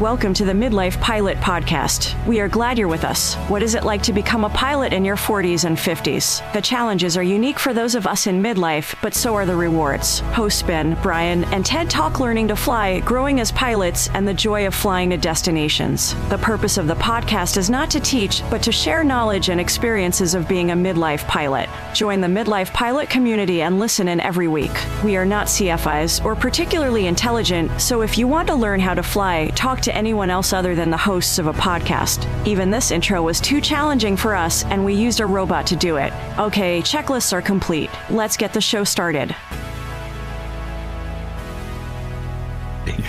Welcome to the Midlife Pilot Podcast. We are glad you're with us. What is it like to become a pilot in your 40s and 50s? The challenges are unique for those of us in midlife, but so are the rewards. Hosts Ben, Brian, and Ted talk learning to fly, growing as pilots, and the joy of flying to destinations. The purpose of the podcast is not to teach, but to share knowledge and experiences of being a midlife pilot. Join the Midlife Pilot community and listen in every week. We are not CFIs or particularly intelligent, so if you want to learn how to fly, talk to anyone else other than the hosts of a podcast. Even this intro was too challenging for us, and we used a robot to do it. Okay, checklists are complete. Let's get the show started.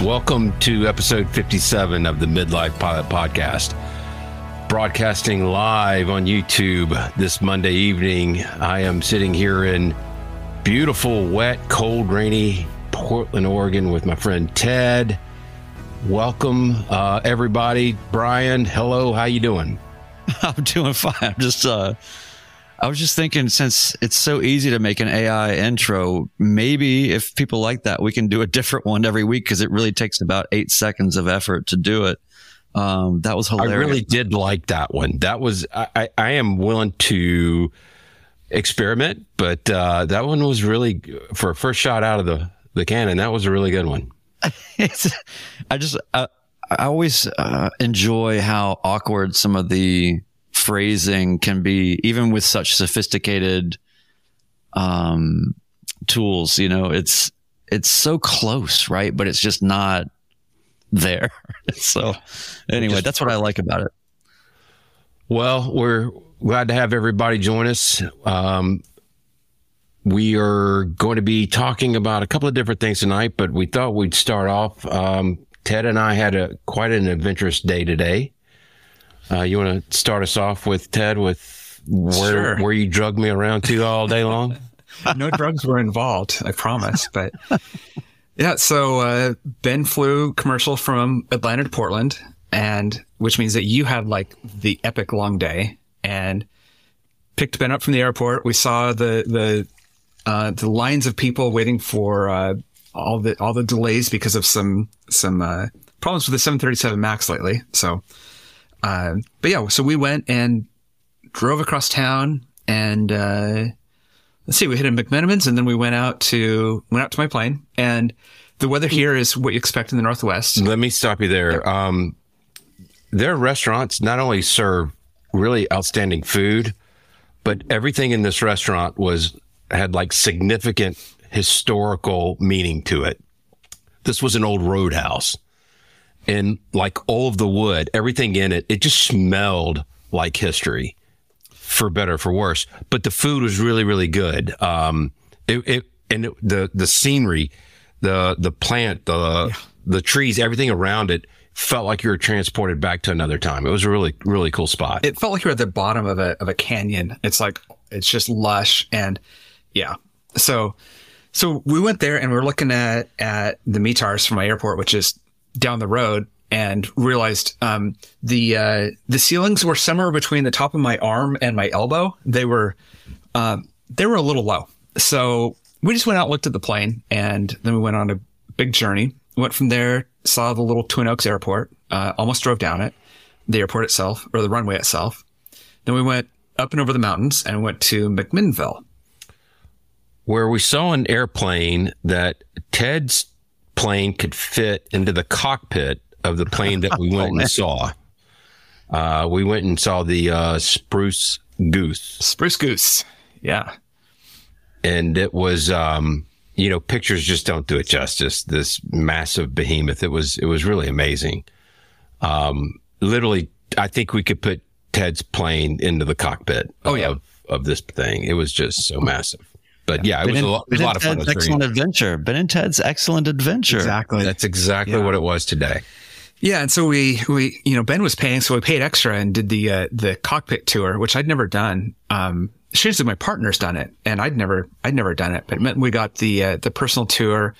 Welcome to episode 57 of the Midlife Pilot Podcast. Broadcasting live on YouTube this Monday evening. I am sitting here in beautiful, wet, cold, rainy Portland, Oregon with my friend Ted. Welcome, uh, everybody. Brian, hello. How you doing? I'm doing fine. I'm just, uh, I was just thinking since it's so easy to make an AI intro, maybe if people like that, we can do a different one every week because it really takes about eight seconds of effort to do it. Um, that was hilarious. I really did like that one. That was, I, I, I am willing to experiment, but, uh, that one was really for a first shot out of the, the cannon. That was a really good one. it's, I just, I, I always uh, enjoy how awkward some of the phrasing can be, even with such sophisticated um, tools. You know, it's it's so close, right? But it's just not there. so, anyway, just, that's what I like about it. Well, we're glad to have everybody join us. Um, we are going to be talking about a couple of different things tonight, but we thought we'd start off. Um, Ted and I had a quite an adventurous day today. Uh, you want to start us off with Ted with where sure. where you drug me around to all day long? no drugs were involved, I promise. But yeah, so uh, Ben flew commercial from Atlanta to Portland, and which means that you had like the epic long day and picked Ben up from the airport. We saw the the uh, the lines of people waiting for uh, all the all the delays because of some some uh, problems with the 737 Max lately. So, uh, but yeah, so we went and drove across town and uh, let's see, we hit a McMenamins and then we went out to went out to my plane and the weather here is what you expect in the Northwest. Let me stop you there. Um, their restaurants not only serve really outstanding food, but everything in this restaurant was had like significant historical meaning to it. This was an old roadhouse and like all of the wood, everything in it, it just smelled like history for better, for worse. But the food was really, really good. Um, it, it and it, the, the scenery, the, the plant, the, yeah. the trees, everything around it felt like you were transported back to another time. It was a really, really cool spot. It felt like you were at the bottom of a, of a canyon. It's like, it's just lush and yeah. So, so we went there and we are looking at, at the METARS from my airport, which is down the road and realized, um, the, uh, the ceilings were somewhere between the top of my arm and my elbow. They were, um, they were a little low. So we just went out, looked at the plane and then we went on a big journey. Went from there, saw the little Twin Oaks airport, uh, almost drove down it, the airport itself or the runway itself. Then we went up and over the mountains and went to McMinnville where we saw an airplane that Ted's plane could fit into the cockpit of the plane that we went oh, and saw. Uh, we went and saw the uh, Spruce Goose. Spruce Goose. Yeah. And it was, um, you know, pictures just don't do it justice. This massive behemoth. It was, it was really amazing. Um, literally, I think we could put Ted's plane into the cockpit. Oh, yeah. Of, of this thing. It was just so massive. But yeah, it was, in, a, lot, it was a lot of fun. excellent adventure. Ben and Ted's excellent adventure. Exactly. That's exactly yeah. what it was today. Yeah, and so we we you know Ben was paying, so we paid extra and did the uh, the cockpit tour, which I'd never done. Um, strangely, my partner's done it, and I'd never I'd never done it. But it meant we got the uh, the personal tour,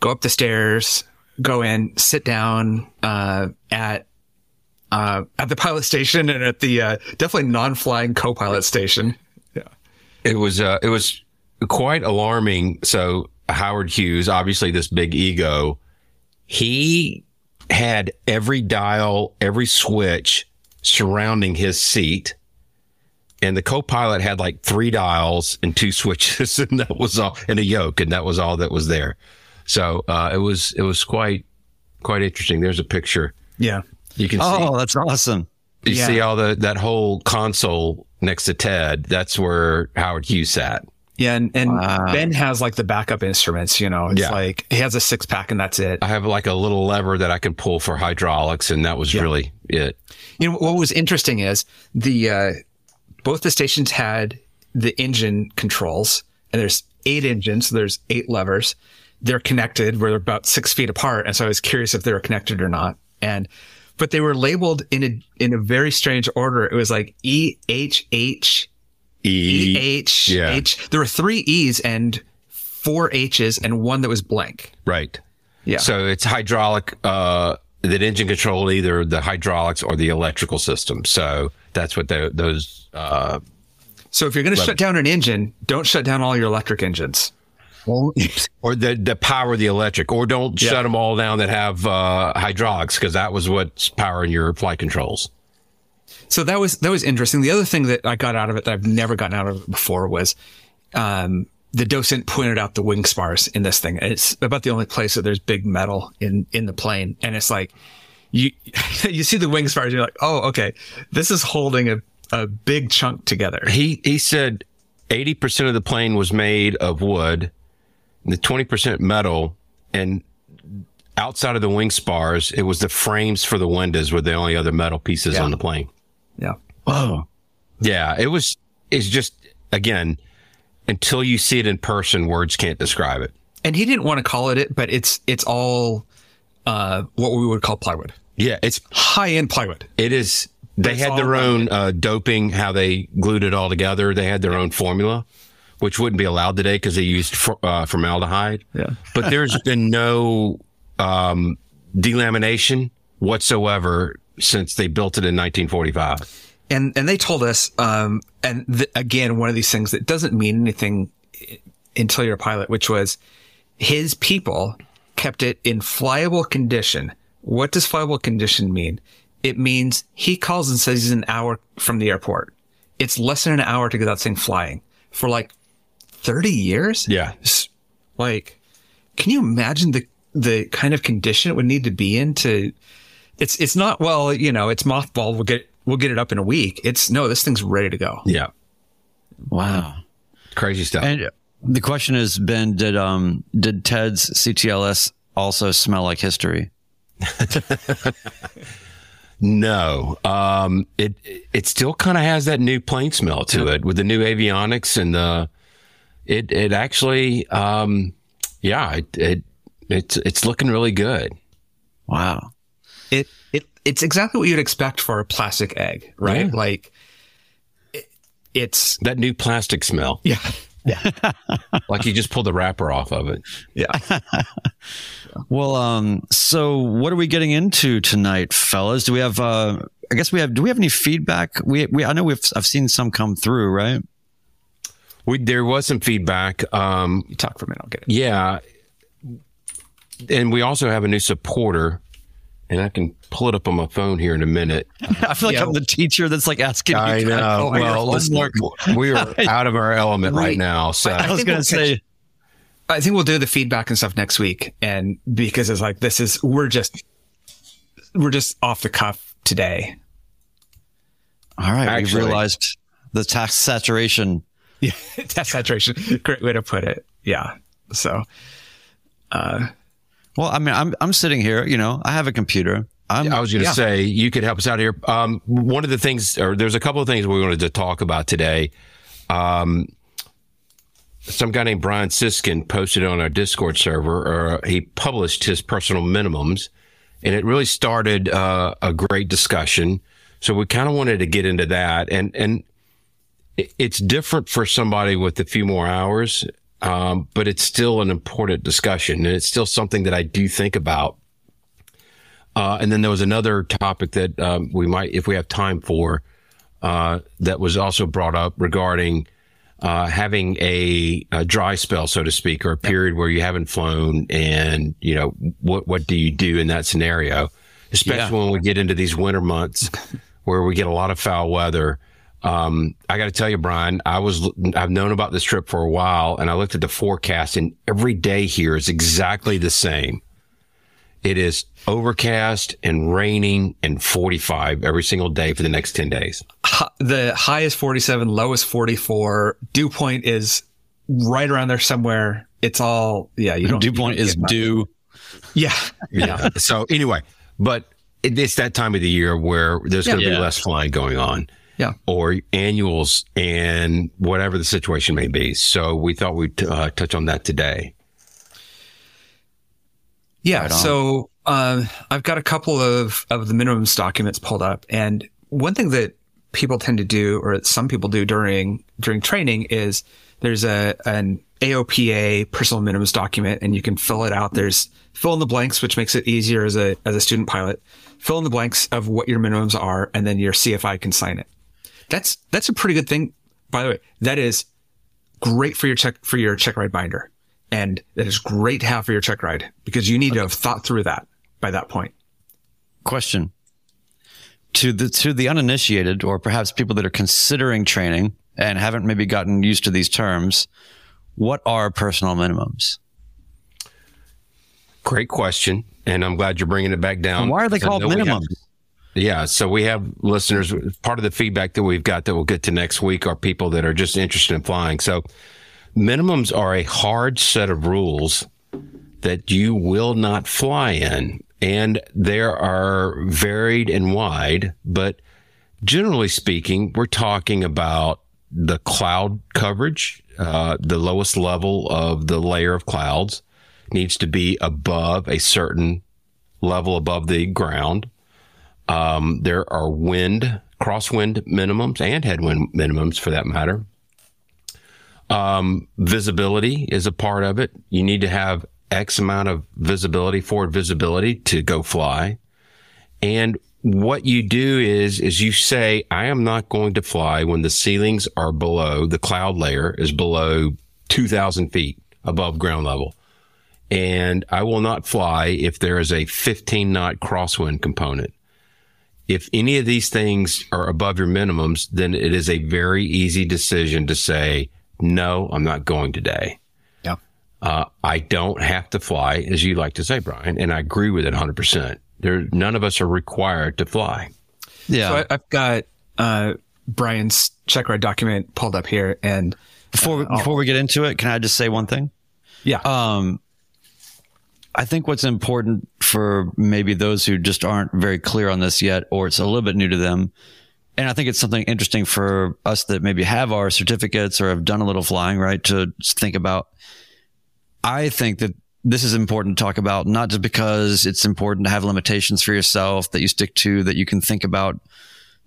go up the stairs, go in, sit down uh, at uh, at the pilot station and at the uh, definitely non-flying co-pilot station. Yeah, it was uh, it was quite alarming. So Howard Hughes, obviously this big ego, he had every dial, every switch surrounding his seat. And the co-pilot had like three dials and two switches, and that was all, and a yoke, and that was all that was there. So uh, it was it was quite quite interesting. There's a picture Yeah. you can see. Oh, that's awesome. You Yeah. see all the that whole console next to Ted. That's where Howard Hughes sat. Yeah. And, and Wow. Ben has like the backup instruments, you know, it's Yeah. like he has a six pack and that's it. I have like a little lever that I can pull for hydraulics, and that was really it. You know, what was interesting is the, uh, both the stations had the engine controls and there's eight engines. So there's eight levers. They're connected. We're about six feet apart. And so I was curious if they were connected or not. And, but they were labeled in a, in a very strange order. It was like E H H E H yeah. H. There were three E's and four H's and one that was blank. Right. Yeah. So it's hydraulic. Uh, that engine controlled either the hydraulics or the electrical system. So that's what the, those. Uh, So if you're going to shut down an engine, don't shut down all your electric engines. or the the power of the electric, or don't Yeah. shut them all down that have uh, hydraulics because that was what's powering your flight controls. So that was that was interesting. The other thing that I got out of it that I've never gotten out of it before was um, the docent pointed out the wing spars in this thing. It's about the only place that there's big metal in in the plane, and it's like you you see the wing spars, you're like, oh, okay, this is holding a a big chunk together. He he said eighty percent of the plane was made of wood, the twenty percent metal, and outside of the wing spars, it was the frames for the windows were the only other metal pieces Yeah. on the plane. Yeah. Whoa. Yeah, it was. It's just again, until you see it in person, words can't describe it. And he didn't want to call it it, but it's it's all uh, what we would call plywood, Yeah, it's high end plywood. it is. They had their own uh, doping, how they glued it all together. They had their own formula, which wouldn't be allowed today because they used for, uh, formaldehyde. Yeah. but there's been no um, delamination whatsoever since they built it in 1945. and and they told us um and th- again one of these things that doesn't mean anything until you're a pilot which was his people kept it in flyable condition what does flyable condition mean it means he calls and says he's an hour from the airport it's less than an hour to get that thing flying for like 30 years Yeah. Like can you imagine the the kind of condition it would need to be in to it's it's not well you know it's mothballed we'll get we'll get it up in a week it's no this thing's ready to go Yeah, Wow. crazy stuff. And the question is, Ben, did um did Ted's CTLS also smell like history? No, um, it it still kind of has that new plane smell to it with the new avionics and the it it actually um, yeah it, it it's it's looking really good. Wow. It it it's exactly what you'd expect for a plastic egg right Yeah. like it, it's That new plastic smell, yeah like you just pulled the wrapper off of it. yeah Well, um, so what are we getting into tonight, fellas? Do we have? Uh, I guess we have. Do we have any feedback? We, we I know we've. I've seen some come through, right? We there was some feedback. Um, you talk for a minute i'll get it yeah, and we also have a new supporter, and I can pull it up on my phone here in a minute. I feel like Yeah. I'm the teacher that's like asking. I you know. Oh, well, got listen, homework. we are out of our element right Right. now. So I was gonna we'll say. i think we'll do the feedback and stuff next week and because it's like this is we're just we're just off the cuff today All right, Actually- we realized the task saturation. yeah task saturation great way to put it yeah so uh, Well, I mean, I'm I'm sitting here. You know, I have a computer. I'm. I was going to Yeah. say you could help us out here. Um, one of the things, or there's a couple of things we wanted to talk about today. Um, some guy named Brian Siskin posted on our Discord server, or he published his personal minimums, and it really started uh, a great discussion. So we kind of wanted to get into that, and and it's different for somebody with a few more hours, um, but it's still an important discussion, and it's still something that I do think about. Uh, and then there was another topic that um, we might, if we have time for, uh, that was also brought up regarding uh, having a, a dry spell, so to speak, or a period where you haven't flown, and you know what what do you do in that scenario? especially yeah. when we get into these winter months where we get a lot of foul weather. Um, I got to tell you, Brian, I was, I've known about this trip for a while and I looked at the forecast and every day here is exactly the same. It is overcast and raining and 45 every single day for the next 10 days. The high is 47, low is 44. Dew point is right around there somewhere. It's all, yeah, you don't. Dew point is due. Yeah. Yeah. so anyway, but it's that time of the year where there's yeah, going to yeah. be less flying going on. Yeah. Or annuals and whatever the situation may be. So we thought we'd uh, touch on that today. Yeah. Right so uh, I've got a couple of, of the minimums documents pulled up. And one thing that people tend to do, or some people do during during training, is there's a an AOPA personal minimums document, and you can fill it out. There's fill in the blanks, which makes it easier as a as a student pilot. Fill in the blanks of what your minimums are, and then your CFI can sign it. That's that's a pretty good thing. By the way, that is great for your check for your check ride binder, and that is great to have for your check ride because you need okay. to have thought through that by that point. Question to the to the uninitiated, or perhaps people that are considering training and haven't maybe gotten used to these terms. What are personal minimums? Great question, and I'm glad you're bringing it back down. And why are they called minimums? Yeah. So we have listeners. Part of the feedback that we've got that we'll get to next week are people that are just interested in flying. So minimums are a hard set of rules that you will not fly in. And there are varied and wide, but generally speaking, we're talking about the cloud coverage, uh, the lowest level of the layer of clouds needs to be above a certain level above the ground. Um, there are wind, crosswind minimums and headwind minimums for that matter. Um, visibility is a part of it. You need to have X amount of visibility, forward visibility to go fly. And what you do is, is you say, I am not going to fly when the ceilings are below, the cloud layer is below 2000 feet above ground level. And I will not fly if there is a 15 knot crosswind component if any of these things are above your minimums, then it is a very easy decision to say, no, I'm not going today. Yeah. Uh, I don't have to fly, as you like to say, Brian, and I agree with it 100%. There, none of us are required to fly. Yeah. So I, have got uh, Brian's check ride document pulled up here, and before uh, before we get into it, can I just say one thing? Yeah. Um, I think what's important for maybe those who just aren't very clear on this yet, or it's a little bit new to them. And I think it's something interesting for us that maybe have our certificates or have done a little flying, right? To think about. I think that this is important to talk about, not just because it's important to have limitations for yourself that you stick to, that you can think about,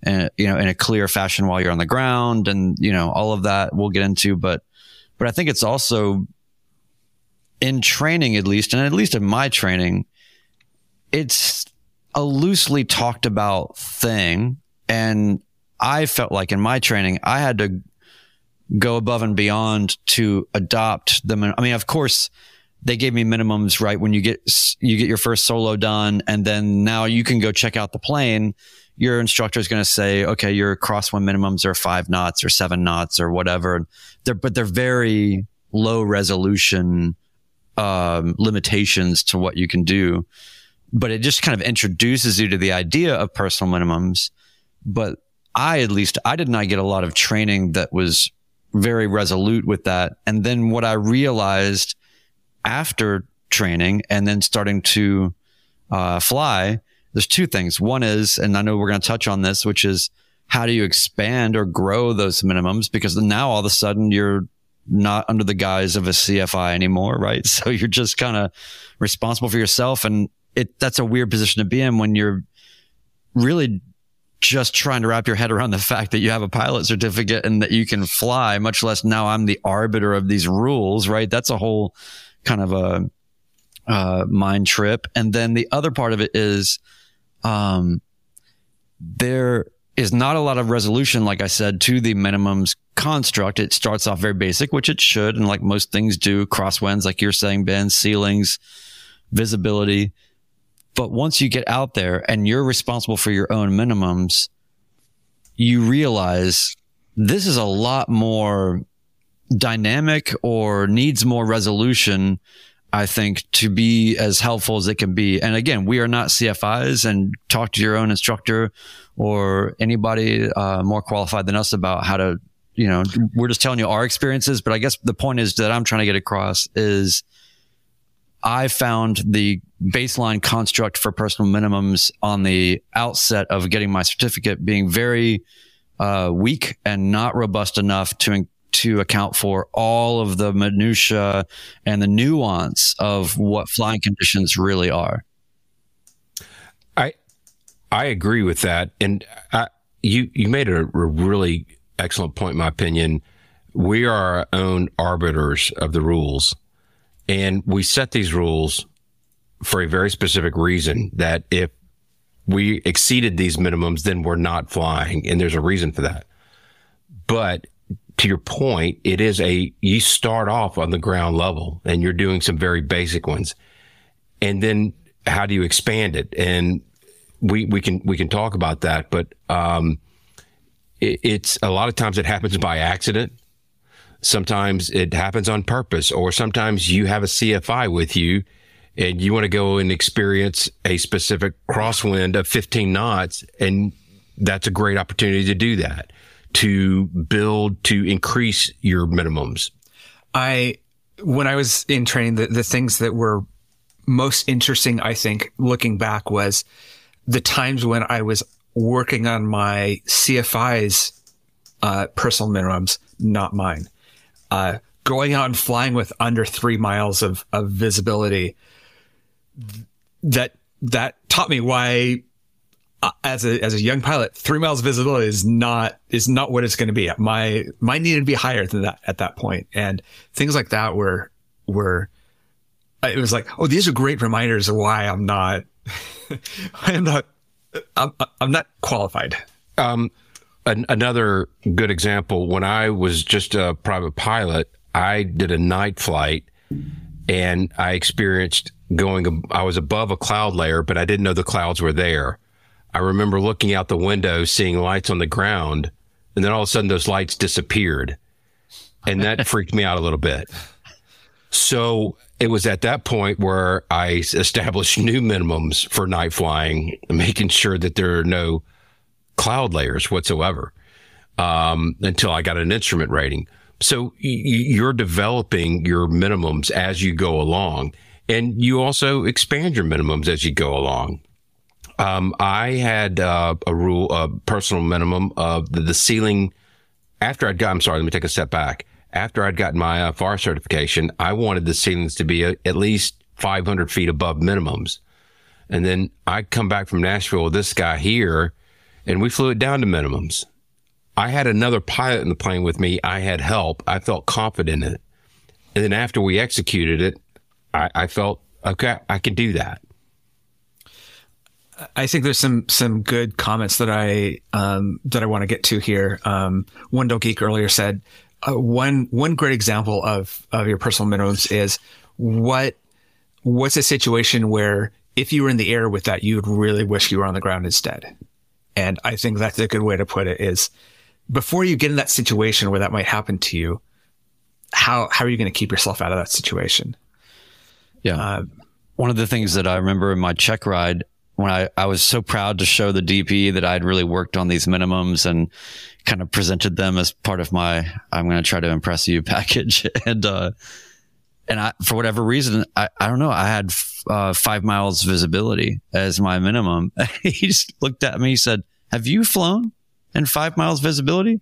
uh, you know, in a clear fashion while you're on the ground and, you know, all of that we'll get into. But, but I think it's also in training, at least, and at least in my training, it's a loosely talked about thing. And I felt like in my training, I had to go above and beyond to adopt them. I mean, of course, they gave me minimums, right? When you get, you get your first solo done and then now you can go check out the plane. Your instructor is going to say, okay, your crosswind minimums are five knots or seven knots or whatever. They're, but they're very low resolution um, limitations to what you can do, but it just kind of introduces you to the idea of personal minimums. But I, at least, I did not get a lot of training that was very resolute with that. And then what I realized after training and then starting to uh, fly, there's two things. One is, and I know we're going to touch on this, which is how do you expand or grow those minimums? Because now all of a sudden you're not under the guise of a CFI anymore, right? So you're just kind of responsible for yourself. And it, that's a weird position to be in when you're really just trying to wrap your head around the fact that you have a pilot certificate and that you can fly, much less now I'm the arbiter of these rules, right? That's a whole kind of a, uh, mind trip. And then the other part of it is, um, there is not a lot of resolution, like I said, to the minimums construct. It starts off very basic, which it should. And like most things do, crosswinds, like you're saying, Ben, ceilings, visibility. But once you get out there and you're responsible for your own minimums, you realize this is a lot more dynamic or needs more resolution I think, to be as helpful as it can be. And again, we are not CFIs and talk to your own instructor or anybody uh, more qualified than us about how to, you know, we're just telling you our experiences. But I guess the point is that I'm trying to get across is I found the baseline construct for personal minimums on the outset of getting my certificate being very uh, weak and not robust enough to to account for all of the minutia and the nuance of what flying conditions really are. I I agree with that, and I, you you made a, a really excellent point. In my opinion, we are our own arbiters of the rules, and we set these rules for a very specific reason. That if we exceeded these minimums, then we're not flying, and there's a reason for that. But to your point, it is a, you start off on the ground level and you're doing some very basic ones. And then how do you expand it? And we, we can, we can talk about that, but, um, it's a lot of times it happens by accident. Sometimes it happens on purpose, or sometimes you have a CFI with you and you want to go and experience a specific crosswind of 15 knots. And that's a great opportunity to do that to build to increase your minimums? I, when I was in training, the, the things that were most interesting, I think, looking back was the times when I was working on my CFI's uh, personal minimums, not mine. Uh, going out and flying with under three miles of, of visibility, that that taught me why uh, as a as a young pilot, three miles visibility is not is not what it's going to be. My mine needed to be higher than that at that point, and things like that were were. It was like, oh, these are great reminders of why I'm not, I'm not, I'm, I'm not qualified. Um, an, another good example. When I was just a private pilot, I did a night flight, and I experienced going. I was above a cloud layer, but I didn't know the clouds were there I remember looking out the window, seeing lights on the ground, and then all of a sudden those lights disappeared. And that freaked me out a little bit. So it was at that point where I established new minimums for night flying, making sure that there are no cloud layers whatsoever um, until I got an instrument rating. So you're developing your minimums as you go along, and you also expand your minimums as you go along. Um, I had uh, a rule, a personal minimum of the, the, ceiling. After I'd got, I'm sorry, let me take a step back. After I'd gotten my uh, IFR certification, I wanted the ceilings to be a, at least 500 feet above minimums. And then I come back from Nashville with this guy here, and we flew it down to minimums. I had another pilot in the plane with me. I had help. I felt confident in it. And then after we executed it, I, I felt, okay, I can do that. I think there's some some good comments that I um, that I want to get to here. Um, Wendell Geek earlier said uh, one one great example of of your personal minimums is what what's a situation where if you were in the air with that, you would really wish you were on the ground instead. And I think that's a good way to put it is before you get in that situation where that might happen to you, how how are you going to keep yourself out of that situation? Yeah. Uh, one of the things that I remember in my check ride, when I, I was so proud to show the DP that I'd really worked on these minimums and kind of presented them as part of my, I'm going to try to impress you package. and, uh, and I, for whatever reason, I, I don't know, I had, uh, five miles visibility as my minimum. he just looked at me, he said, have you flown in five miles visibility?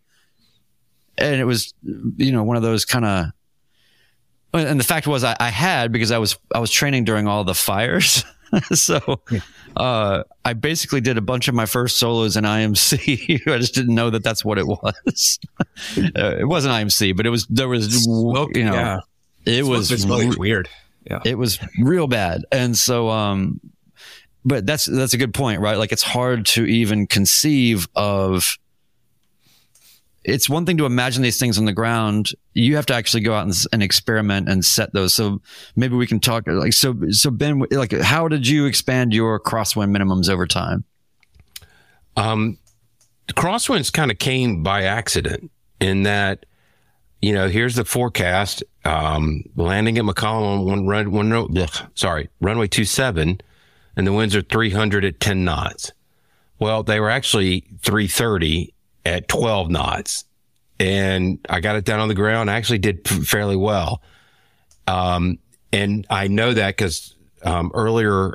And it was, you know, one of those kind of, and the fact was I, I had because I was, I was training during all the fires. so yeah. uh, I basically did a bunch of my first solos in IMC. I just didn't know that that's what it was. uh, it wasn't IMC, but it was there was you know yeah. it was really weird. Yeah, it was real bad, and so um, but that's that's a good point, right? Like it's hard to even conceive of it's one thing to imagine these things on the ground. You have to actually go out and, and experiment and set those. So maybe we can talk like so. So Ben, like, how did you expand your crosswind minimums over time? Um, crosswinds kind of came by accident in that, you know, here's the forecast. Um, landing at McCollum on one run, one, ugh, sorry, runway two seven, and the winds are 300 at 10 knots. Well, they were actually 330 at 12 knots. And I got it down on the ground. I actually did fairly well. Um, and I know that because um, earlier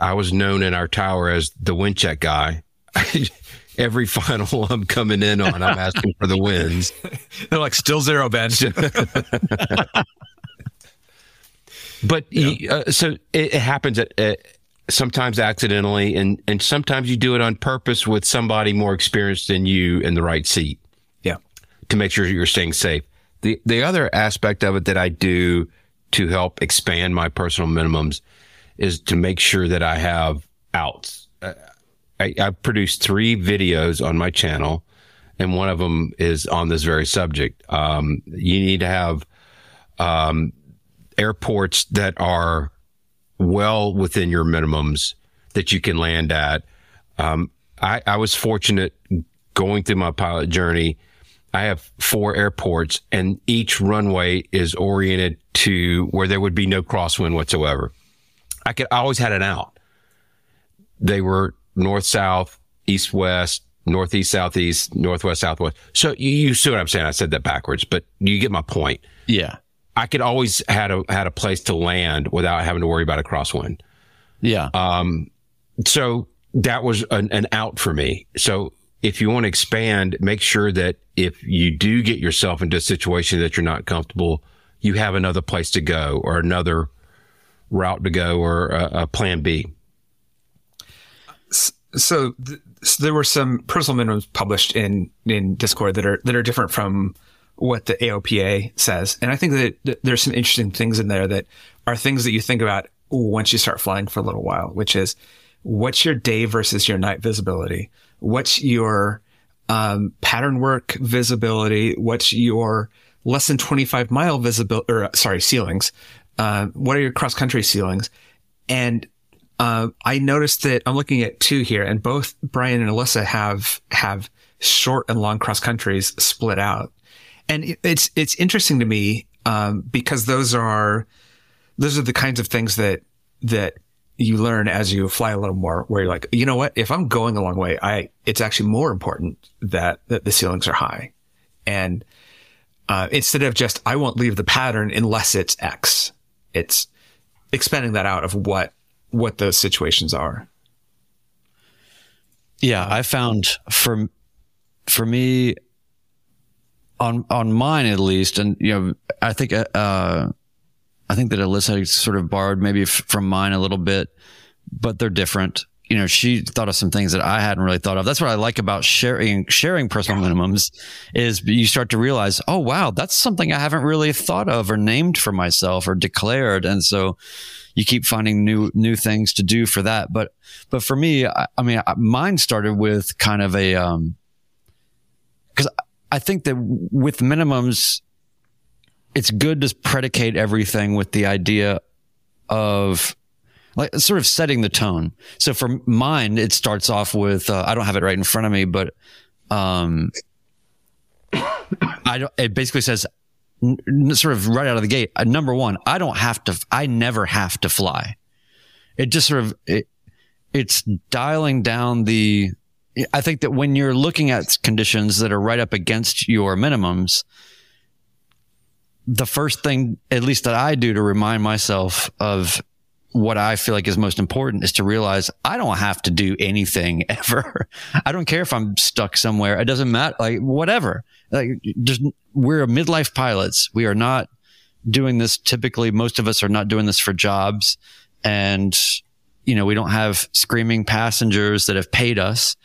I was known in our tower as the wind check guy. Every final I'm coming in on, I'm asking for the wins. They're like still zero, Ben. but yeah. uh, so it, it happens at, at sometimes accidentally and and sometimes you do it on purpose with somebody more experienced than you in the right seat. Yeah. To make sure you're staying safe. The the other aspect of it that I do to help expand my personal minimums is to make sure that I have outs. I, I produced three videos on my channel, and one of them is on this very subject. Um, you need to have um, airports that are well within your minimums that you can land at. Um, I, I was fortunate going through my pilot journey. I have four airports and each runway is oriented to where there would be no crosswind whatsoever. I could, I always had an out. They were north, south, east, west, northeast, southeast, northwest, southwest. So you, you see what I'm saying? I said that backwards, but you get my point. Yeah. I could always had a had a place to land without having to worry about a crosswind. Yeah. Um. So that was an, an out for me. So if you want to expand, make sure that if you do get yourself into a situation that you're not comfortable, you have another place to go or another route to go or a, a plan B. So, th- so, there were some personal minimums published in in Discord that are that are different from what the AOPA says. And I think that there's some interesting things in there that are things that you think about once you start flying for a little while, which is what's your day versus your night visibility? What's your um, pattern work visibility? What's your less than 25 mile visibility, or sorry, ceilings? Uh, what are your cross country ceilings? And uh, I noticed that I'm looking at two here, and both Brian and Alyssa have have short and long cross countries split out and it's it's interesting to me um, because those are those are the kinds of things that that you learn as you fly a little more where you're like you know what? If i'm going a long way i it's actually more important that that the ceilings are high. And uh, instead of just i won't leave the pattern unless it's x it's expanding that out of what what those situations are. Yeah i found for for me on on mine at least, and you know, I think uh, I think that Alyssa sort of borrowed maybe f- from mine a little bit, but they're different. You know, she thought of some things that I hadn't really thought of. That's what I like about sharing sharing personal minimums is you start to realize, oh wow, that's something I haven't really thought of or named for myself or declared, and so you keep finding new new things to do for that. But but for me, I, I mean, mine started with kind of a um because I think that with minimums, it's good to predicate everything with the idea of like sort of setting the tone. So for mine, it starts off with uh, I don't have it right in front of me, but um, I don't. It basically says n- sort of right out of the gate. Uh, number one, I don't have to. I never have to fly. It just sort of it, it's dialing down the I think that when you're looking at conditions that are right up against your minimums, the first thing, at least that I do to remind myself of what I feel like is most important is to realize I don't have to do anything ever. I don't care if I'm stuck somewhere. It doesn't matter. Like whatever. Like just, we're midlife pilots. We are not doing this typically. Most of us are not doing this for jobs and you know, we don't have screaming passengers that have paid us.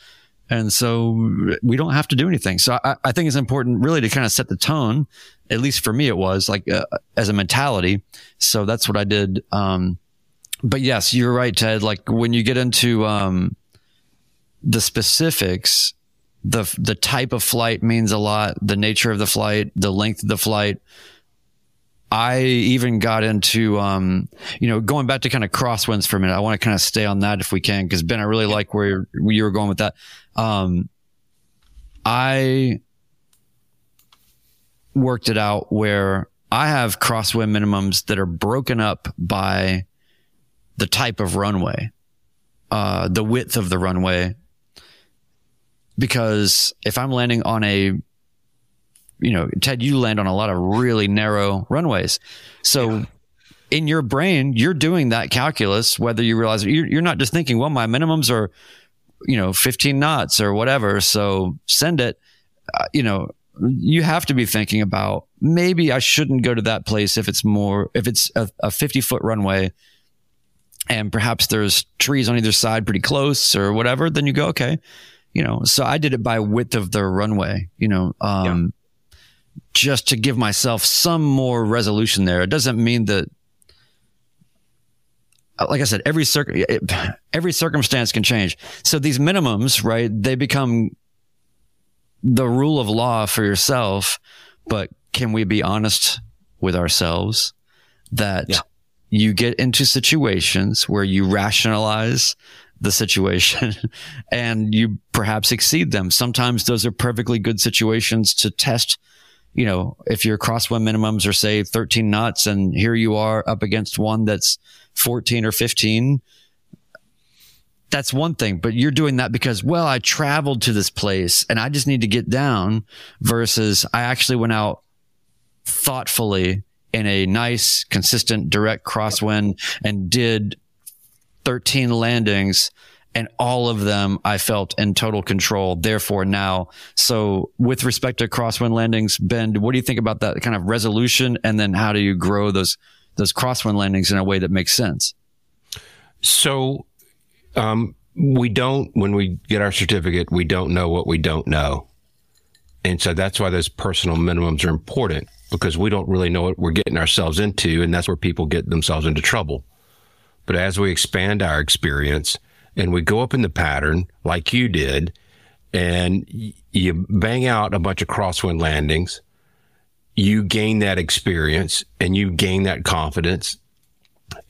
And so we don't have to do anything. So I, I, think it's important really to kind of set the tone. At least for me, it was like uh, as a mentality. So that's what I did. Um, but yes, you're right, Ted. Like when you get into, um, the specifics, the the type of flight means a lot. The nature of the flight, the length of the flight. I even got into, um, you know, going back to kind of crosswinds for a minute. I want to kind of stay on that if we can, because Ben, I really like where you were going with that. Um, I worked it out where I have crosswind minimums that are broken up by the type of runway, uh, the width of the runway. Because if I'm landing on a, you know, Ted, you land on a lot of really narrow runways. So yeah. in your brain, you're doing that calculus, whether you realize it, you're, you're not just thinking, well, my minimums are, you know, 15 knots or whatever. So send it, uh, you know, you have to be thinking about maybe I shouldn't go to that place if it's more, if it's a, a 50 foot runway and perhaps there's trees on either side pretty close or whatever, then you go, okay, you know, so I did it by width of the runway, you know, um, yeah. Just to give myself some more resolution there. It doesn't mean that, uh, like I said, every circ- every circumstance can change. So these minimums, right? They become the rule of law for yourself, but can we be honest with ourselves that yeah. you get into situations where you rationalize the situation and you perhaps exceed them. Sometimes those are perfectly good situations to test. You know, if your crosswind minimums are say 13 knots and here you are up against one that's 14 or 15, that's one thing, but you're doing that because, well, I traveled to this place and I just need to get down versus I actually went out thoughtfully in a nice, consistent, direct crosswind and did 13 landings and all of them I felt in total control. Therefore now, so with respect to crosswind landings, Ben, what do you think about that kind of resolution? And then how do you grow those, those crosswind landings in a way that makes sense? So um, we don't, when we get our certificate, we don't know what we don't know. And so that's why those personal minimums are important because we don't really know what we're getting ourselves into. And that's where people get themselves into trouble. But as we expand our experience and we go up in the pattern like you did, and you bang out a bunch of crosswind landings, you gain that experience and you gain that confidence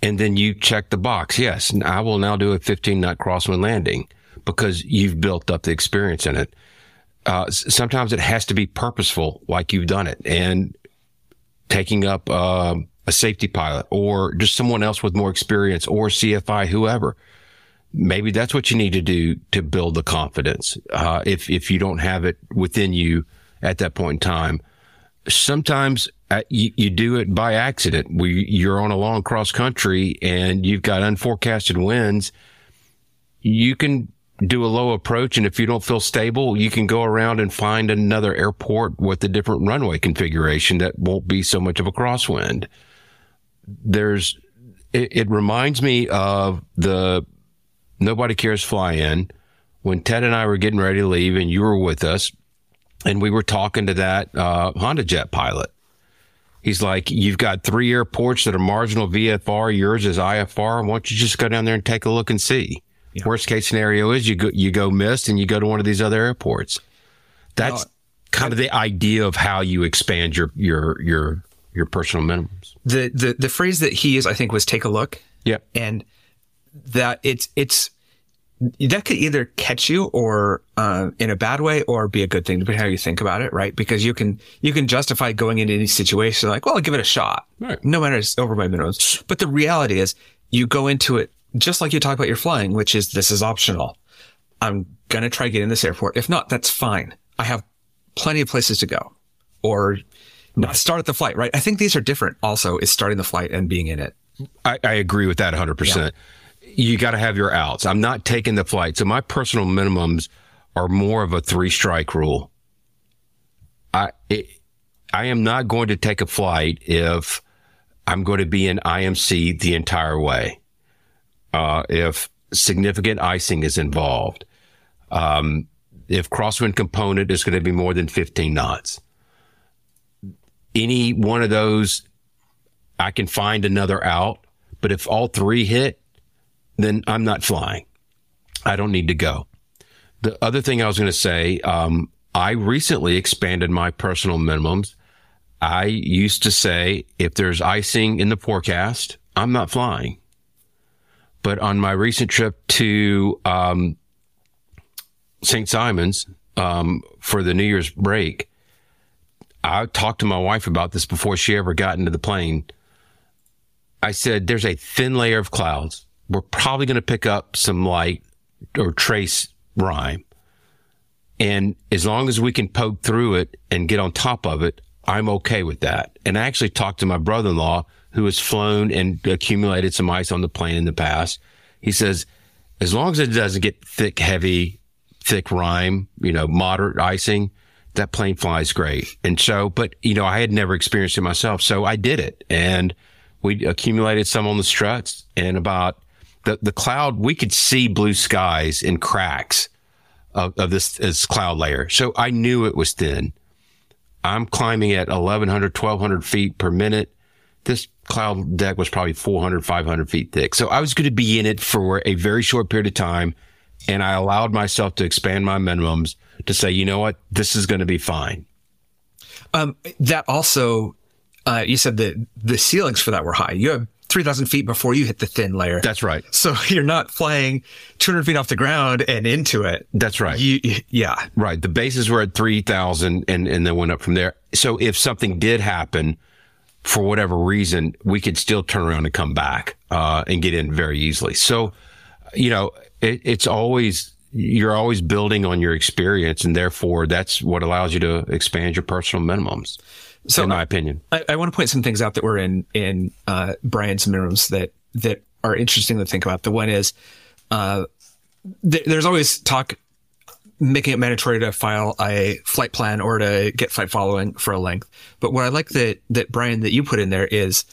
and then you check the box. Yes, I will now do a 15 knot crosswind landing because you've built up the experience in it. Uh, sometimes it has to be purposeful, like you've done it, and taking up uh, a safety pilot or just someone else with more experience or CFI, whoever. Maybe that's what you need to do to build the confidence. Uh, if if you don't have it within you at that point in time, sometimes uh, you, you, do it by accident. We, you're on a long cross country and you've got unforecasted winds. You can do a low approach. And if you don't feel stable, you can go around and find another airport with a different runway configuration that won't be so much of a crosswind. There's, it, it reminds me of the nobody cares fly in when Ted and I were getting ready to leave and you were with us and we were talking to that, uh, HondaJet pilot He's like, you've got three airports that are marginal VFR. Yours is IFR. Why don't you just go down there and take a look and see? Yeah. Worst case scenario is you go, you go missed and you go to one of these other airports. That's kind of the idea of how you expand your, your, your, your personal minimums. The, the, the phrase that he used, I think, was take a look. Yeah. And that it's, it's, that could either catch you or uh, in a bad way or be a good thing depending on how you think about it right? Because you can you can justify going into any situation like well i'll give it a shot. Right. no matter it's over my minimums. But the reality is you go into it just like you talk about your flying which is this is optional. I'm gonna try getting in this airport. If not that's fine. I have plenty of places to go. Or not start at the flight right? I think these are different also is starting the flight and being in it. I, I agree with that 100% yeah you got to have your outs. I'm not taking the flight. So my personal minimums are more of a three strike rule. I, it, I am not going to take a flight if I'm going to be in IMC the entire way. Uh, if significant icing is involved, um, if crosswind component is going to be more than 15 knots, any one of those, I can find another out. But if all three hit, then I'm not flying. I don't need to go. The other thing I was going to say, um, I recently expanded my personal minimums. I used to say if there's icing in the forecast, I'm not flying. But on my recent trip to um, St. Simon's um, for the New Year's break, I talked to my wife about this before she ever got into the plane. I said, There's a thin layer of clouds. We're probably going to pick up some light or trace rime. And as long as we can poke through it and get on top of it, I'm okay with that. And I actually talked to my brother in law who has flown and accumulated some ice on the plane in the past. He says, as long as it doesn't get thick, heavy, thick rime, you know, moderate icing, that plane flies great. And so, but you know, I had never experienced it myself. So I did it and we accumulated some on the struts and about the, the cloud, we could see blue skies in cracks of, of this, this cloud layer. So I knew it was thin. I'm climbing at 1100, 1200 feet per minute. This cloud deck was probably 400, 500 feet thick. So I was going to be in it for a very short period of time. And I allowed myself to expand my minimums to say, you know what, this is going to be fine. Um, that also, uh, you said that the ceilings for that were high. You have 3,000 feet before you hit the thin layer. That's right. So you're not flying 200 feet off the ground and into it. That's right. You, yeah. Right. The bases were at 3,000 and, and then went up from there. So if something did happen for whatever reason, we could still turn around and come back uh, and get in very easily. So, you know, it, it's always, you're always building on your experience and therefore that's what allows you to expand your personal minimums. So in my opinion, I, I want to point some things out that were in, in, uh, Brian's minimums that, that are interesting to think about. The one is, uh, th- there's always talk making it mandatory to file a flight plan or to get flight following for a length. But what I like that, that Brian, that you put in there is,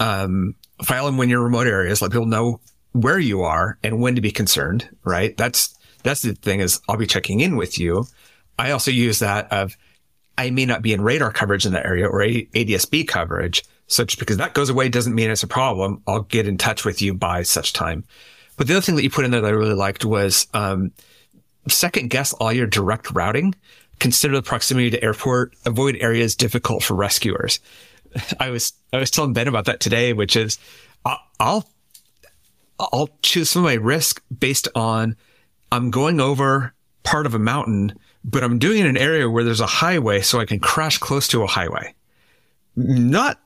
um, file them when you're remote areas, let people know where you are and when to be concerned, right? That's, that's the thing is I'll be checking in with you. I also use that of I may not be in radar coverage in that area or ADSB coverage. So just because that goes away doesn't mean it's a problem. I'll get in touch with you by such time. But the other thing that you put in there that I really liked was, um, second guess all your direct routing. Consider the proximity to airport. Avoid areas difficult for rescuers. I was, I was telling Ben about that today, which is I'll, I'll choose some of my risk based on I'm going over part of a mountain, but I'm doing it in an area where there's a highway so I can crash close to a highway. Not,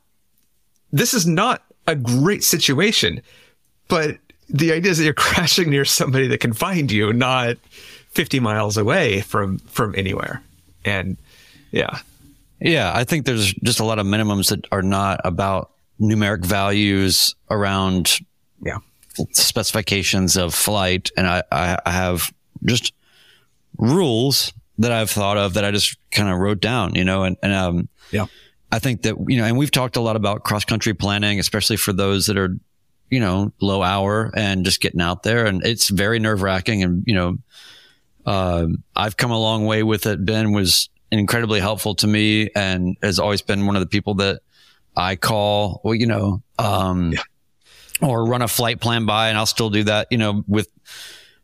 this is not a great situation, but the idea is that you're crashing near somebody that can find you, not 50 miles away from, from anywhere. And yeah. Yeah. I think there's just a lot of minimums that are not about numeric values around yeah specifications of flight, and I, I, I have just rules that I've thought of that I just kind of wrote down, you know, and, and um, yeah, I think that you know, and we've talked a lot about cross country planning, especially for those that are, you know, low hour and just getting out there, and it's very nerve wracking, and you know, uh, I've come a long way with it. Ben was incredibly helpful to me, and has always been one of the people that I call, well, you know, um, yeah or run a flight plan by and I'll still do that, you know, with,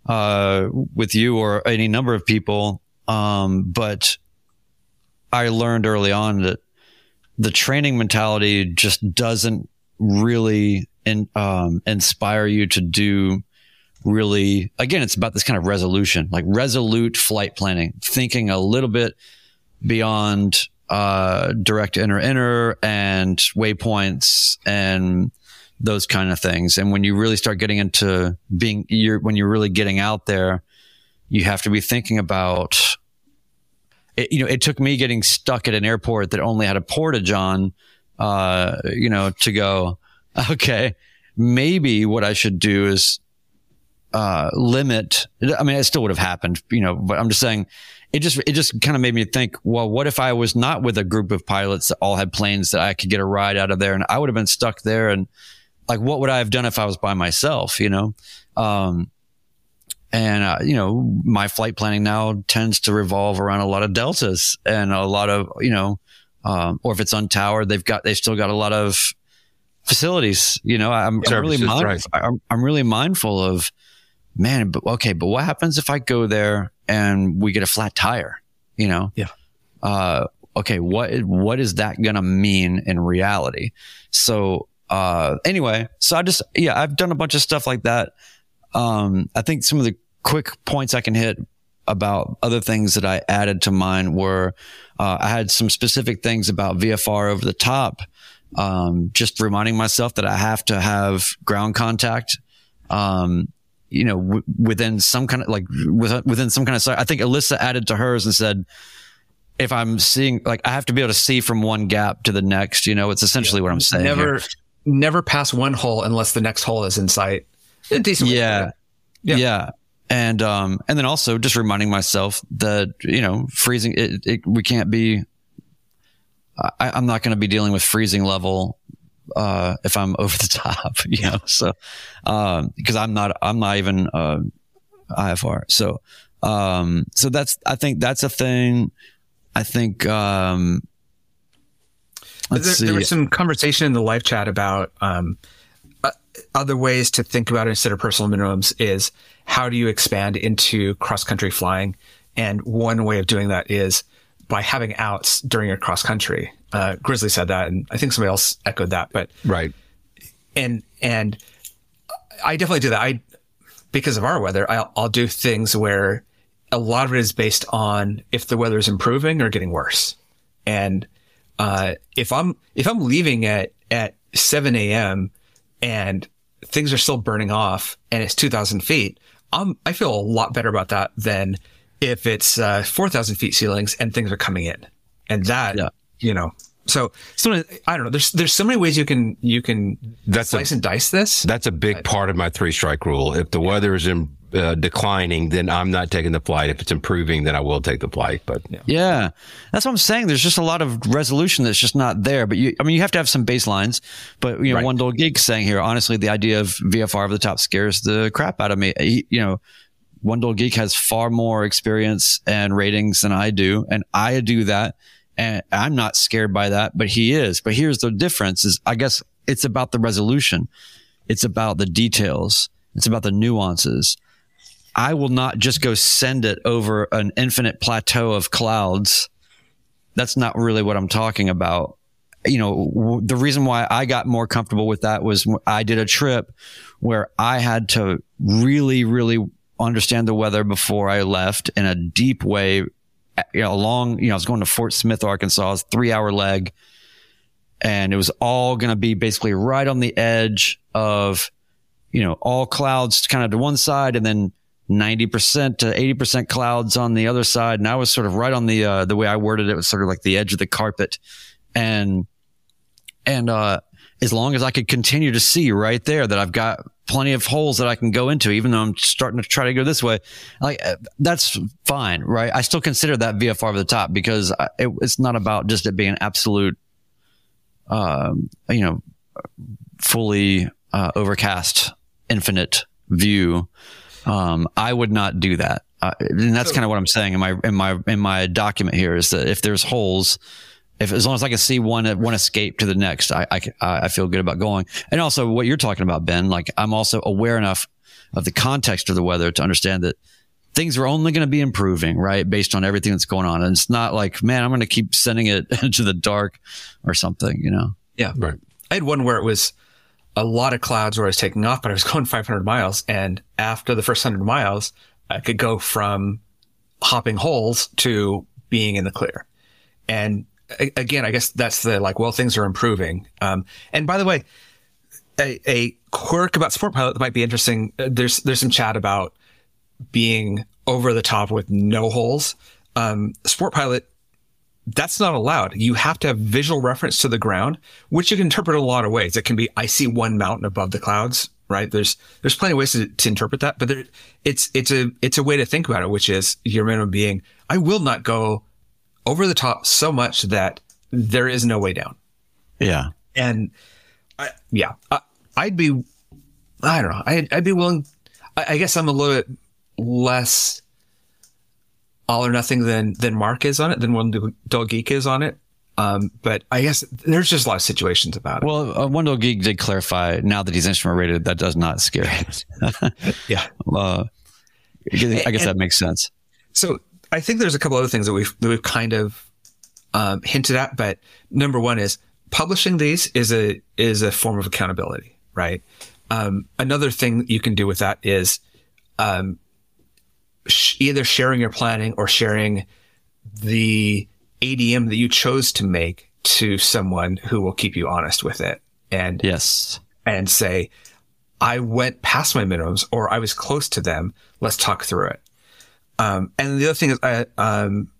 uh, with you or any number of people. Um, but I learned early on that the training mentality just doesn't really in, um, inspire you to do really, again, it's about this kind of resolution, like resolute flight planning, thinking a little bit beyond, uh, direct inner inner and waypoints and, those kind of things. And when you really start getting into being, you're, when you're really getting out there, you have to be thinking about, it, you know, it took me getting stuck at an airport that only had a portage on, uh, you know, to go, okay, maybe what I should do is, uh, limit, I mean, it still would have happened, you know, but I'm just saying, it just it just kind of made me think well what if i was not with a group of pilots that all had planes that i could get a ride out of there and i would have been stuck there and like what would I have done if I was by myself, you know? Um, and, uh, you know, my flight planning now tends to revolve around a lot of deltas and a lot of, you know, um, or if it's untowered, they've got, they've still got a lot of facilities, you know, I'm, I'm really, mind, right. I'm, I'm really mindful of, man, but okay, but what happens if I go there and we get a flat tire, you know? Yeah. Uh, okay, what what is that going to mean in reality? So uh, anyway, so I just yeah, I've done a bunch of stuff like that. Um, I think some of the quick points I can hit about other things that I added to mine were uh, I had some specific things about VFR over the top. Um, just reminding myself that I have to have ground contact. Um, you know, w- within some kind of like within some kind of. I think Alyssa added to hers and said, if I'm seeing like I have to be able to see from one gap to the next. You know, it's essentially yeah. what I'm saying. Never, here. never pass one hole unless the next hole is in sight. Decent yeah. yeah, yeah, and um, and then also just reminding myself that you know freezing it, it we can't be. I, i'm not going to be dealing with freezing level uh, if I'm over the top, you know. So um because I'm not, I'm not even uh, IFR. So um, so that's I think that's a thing. I think um, there, there, was some conversation in the live chat about um, other ways to think about it instead of personal minimums is how do you expand into cross country flying? And one way of doing that is by having outs during your cross country. Uh, Grizzly said that, and I think somebody else echoed that. But right, and and I definitely do that. I because of our weather, I'll, I'll do things where a lot of it is based on if the weather is improving or getting worse. And uh, if I'm if I'm leaving at at 7 a.m. and things are still burning off and it's 2,000 feet, I'm I feel a lot better about that than if it's uh, 4,000 feet ceilings and things are coming in. And that, yeah. you know, so, so I don't know. There's there's so many ways you can you can that's slice a, and dice this. That's a big part of my three strike rule. If the weather is in, uh, declining, then I'm not taking the flight. If it's improving, then I will take the flight. But yeah. yeah. that's what I'm saying. There's just a lot of resolution that's just not there. But you, I mean, you have to have some baselines. But you know, right. one dull geek saying here, honestly, the idea of VFR over the top scares the crap out of me. He, you know, one dull geek has far more experience and ratings than I do, and I do that and I'm not scared by that, but he is. But here's the difference is I guess it's about the resolution. It's about the details. It's about the nuances. I will not just go send it over an infinite plateau of clouds. That's not really what I'm talking about. You know, the reason why I got more comfortable with that was I did a trip where I had to really, really understand the weather before I left in a deep way you know, along, you know, I was going to Fort Smith, Arkansas, three hour leg. And it was all going to be basically right on the edge of, you know, all clouds kind of to one side and then 90% to 80% clouds on the other side. And I was sort of right on the, uh, the way I worded it was sort of like the edge of the carpet. And, and, uh, as long as I could continue to see right there that I've got plenty of holes that I can go into, even though I'm starting to try to go this way. Like uh, that's fine, right? I still consider that VFR over the top because it, it's not about just it being absolute, um, you know, fully uh, overcast, infinite view. Um, I would not do that, uh, and that's kind of what I'm saying in my in my in my document here is that if there's holes if as long as I can see one one escape to the next, I, I I feel good about going. And also what you're talking about, Ben, like I'm also aware enough of the context of the weather to understand that things are only going to be improving, right? Based on everything that's going on. And it's not like, man, I'm going to keep sending it into the dark or something, you know? Yeah. Right. I had one where it was a lot of clouds where I was taking off, but I was going 500 miles. And after the first 100 miles, I could go from hopping holes to being in the clear. And again, I guess that's the like, well, things are improving. Um, and by the way, a, a, quirk about Sport Pilot that might be interesting. Uh, there's there's some chat about being over the top with no holes. Um, Sport Pilot, that's not allowed. You have to have visual reference to the ground, which you can interpret in a lot of ways. It can be I see one mountain above the clouds, right? There's there's plenty of ways to, to interpret that, but there, it's it's a it's a way to think about it, which is your minimum being I will not go over the top so much that there is no way down. Yeah. And I, yeah, I, would be, I don't know. I'd, I'd be willing. I, I, guess I'm a little bit less all or nothing than, than Mark is on it, than Dull Geek is on it. Um, but I guess there's just a lot of situations about it. Well, uh, Dull Geek did clarify now that he's instrument rated, that does not scare him. yeah. Uh, I guess and, that makes sense So I think there's a couple other things that we've that we've kind of um, hinted at, but number one is publishing these is a is a form of accountability, right? Um, another thing you can do with that is um, sh- either sharing your planning or sharing the ADM that you chose to make to someone who will keep you honest with it and Yes. and say, I went past my minimums or I was close to them. Let's talk through it. Um, and the other thing is, uh, um,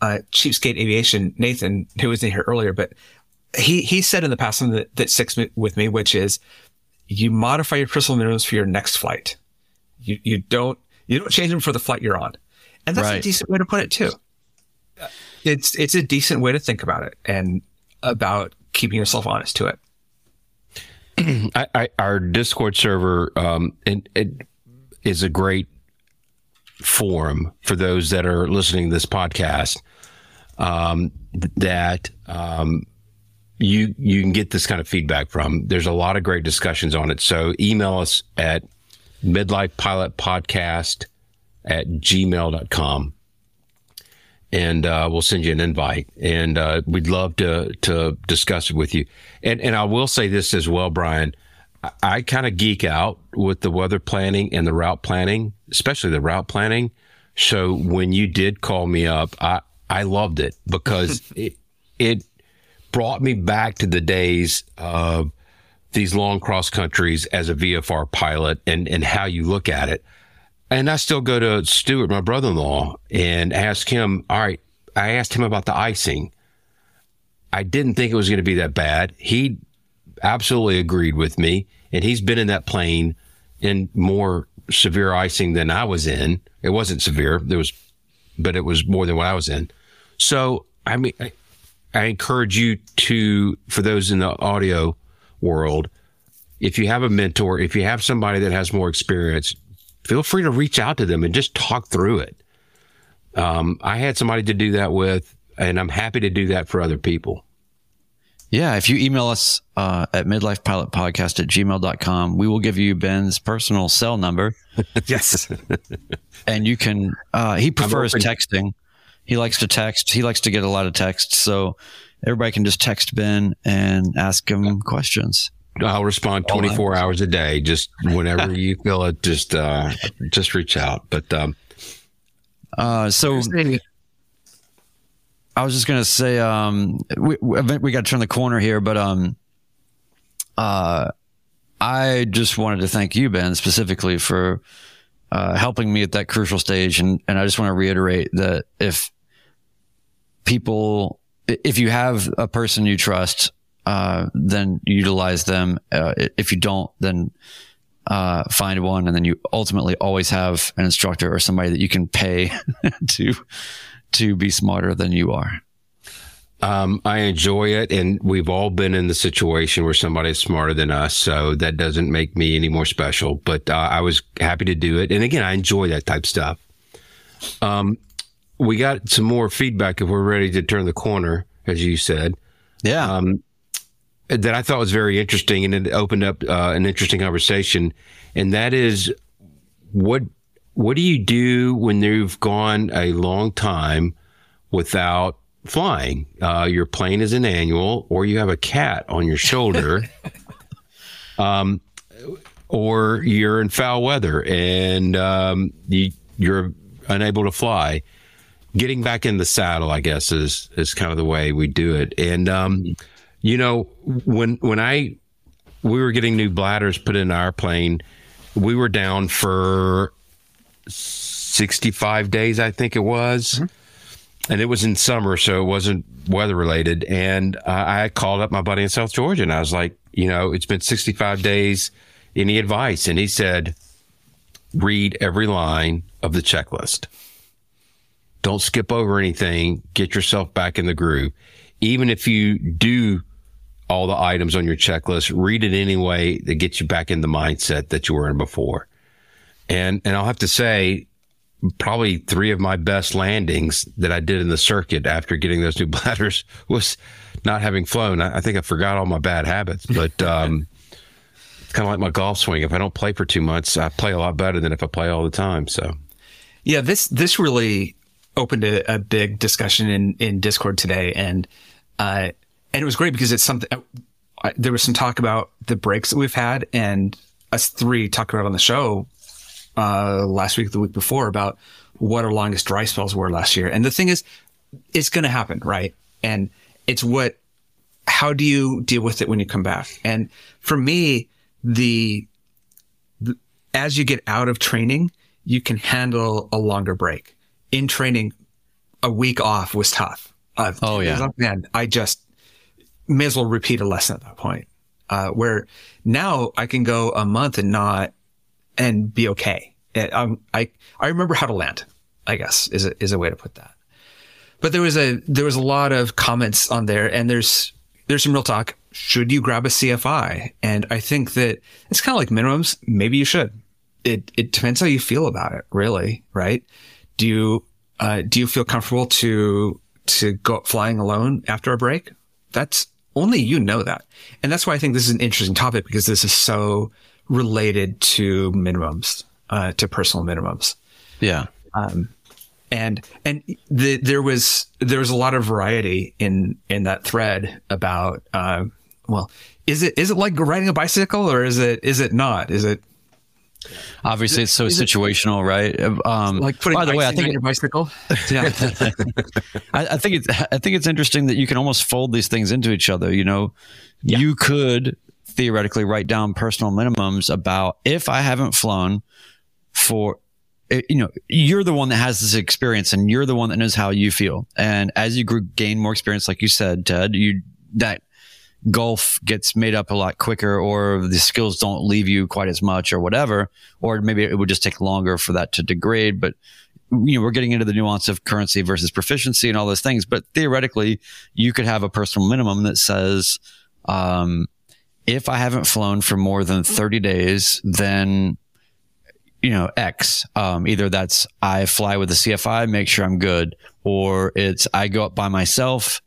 uh, Cheapskate Aviation, Nathan, who was in here earlier, but he, he said in the past something that, that sticks me- with me, which is you modify your personal minimums for your next flight. You, you don't, you don't change them for the flight you're on. And that's a decent way to put it too. It's, it's a decent way to think about it and about keeping yourself honest to it. I, I, our Discord server um, and it is a great forum for those that are listening to this podcast. Um, that um, you you can get this kind of feedback from. There's a lot of great discussions on it. So email us at midlifepilotpodcast at gmail.com and uh, we'll send you an invite. And uh, we'd love to to discuss it with you. And and I will say this as well, Brian. I, I kind of geek out with the weather planning and the route planning, especially the route planning. So when you did call me up, I I loved it because it it brought me back to the days of these long cross countries as a VFR pilot and and how you look at it. And I still go to Stuart, my brother in law, and ask him, all right, I asked him about the icing. I didn't think it was going to be that bad. He absolutely agreed with me. And he's been in that plane in more severe icing than I was in. It wasn't severe. There was, but it was more than what I was in. So, I mean, I, I encourage you to, for those in the audio world, if you have a mentor, if you have somebody that has more experience, feel free to reach out to them and just talk through it. Um, I had somebody to do that with, and I'm happy to do that for other people. Yeah, if you email us uh, at midlifepilotpodcast at gmail.com, we will give you Ben's personal cell number Yes. and you can, uh, he prefers texting. He likes to text. He likes to get a lot of texts. So everybody can just text Ben and ask him questions. I'll respond 24 hours a day. Just whenever you feel it, just uh, just reach out. But um, Uh, so I was just gonna say, um, we we, we got to turn the corner here, but um, uh, I just wanted to thank you, Ben, specifically for uh, helping me at that crucial stage, and and I just want to reiterate that if people, if you have a person you trust, uh, then utilize them. Uh, if you don't, then uh, find one, and then you ultimately always have an instructor or somebody that you can pay to to be smarter than you are. um, I enjoy it, and we've all been in the situation where somebody's smarter than us. So that doesn't make me any more special. But uh, I was happy to do it, and again, I enjoy that type stuff. Um, we got some more feedback if we're ready to turn the corner, as you said. Yeah. um, that I thought was very interesting, and it opened up uh, an interesting conversation. And that is, what what do you do when you've gone a long time without flying? Uh, your plane is an annual, or you have a cat on your shoulder, um, or you're in foul weather and um, you, you're unable to fly getting back in the saddle, I guess, is is kind of the way we do it. And um, you know, when when I we were getting new bladders put in our plane, we were down for sixty five days, I think it was. And it was in summer, so it wasn't weather related. And I I called up my buddy in South Georgia, and I was like, you know, it's been 65 days. Any advice? And he said, read every line of the checklist. Don't skip over anything. Get yourself back in the groove. Even if you do all the items on your checklist, read it anyway that gets you back in the mindset that you were in before. And and I'll have to say, probably three of my best landings that I did in the circuit after getting those new bladders was not having flown. I, I think I forgot all my bad habits, but um, it's kind of like my golf swing. If I don't play for two months, I play a lot better than if I play all the time. So Yeah, this this really opened a, a big discussion in, in Discord today and, uh, and it was great because it's something, I, there was some talk about the breaks that we've had and us three talked about on the show, uh, last week, the week before about what our longest dry spells were last year. And the thing is, it's going to happen, right? And it's what, how do you deal with it when you come back? And for me, the, the as you get out of training, you can handle a longer break. In training, a week off was tough. Uh, Oh, yeah. man, I just may as well repeat a lesson at that point. Uh, where now I can go a month and not and be okay. And, um, I I remember how to land. I guess is a, is a way to put that. But there was a there was a lot of comments on there, and there's there's some real talk. Should you grab a CFI? And I think that it's kind of like minimums. Maybe you should. It it depends how you feel about it, really, right? Do you uh, do you feel comfortable to to go flying alone after a break? That's only you know that, and that's why I think this is an interesting topic because this is so related to minimums, uh, to personal minimums Yeah. and and the, there was there was a lot of variety in in that thread about uh, well is it is it like riding a bicycle or is it is it not is it Obviously, it's so situational, right? Um, like putting by the way, I think your bicycle? Yeah. I, I think it's I think it's interesting that you can almost fold these things into each other. You know, you could theoretically write down personal minimums about if I haven't flown for eh, you know you're the one that has this experience and you're the one that knows how you feel. And as you grew, gain more experience like you said ted you that golf gets made up a lot quicker or the skills don't leave you quite as much or whatever or maybe it would just take longer for that to degrade but you know we're getting into the nuance of currency versus proficiency and all those things but theoretically you could have a personal minimum that says um, if i haven't flown for more than 30 days then you know x um, either that's i fly with the cfi make sure i'm good or it's i go up by myself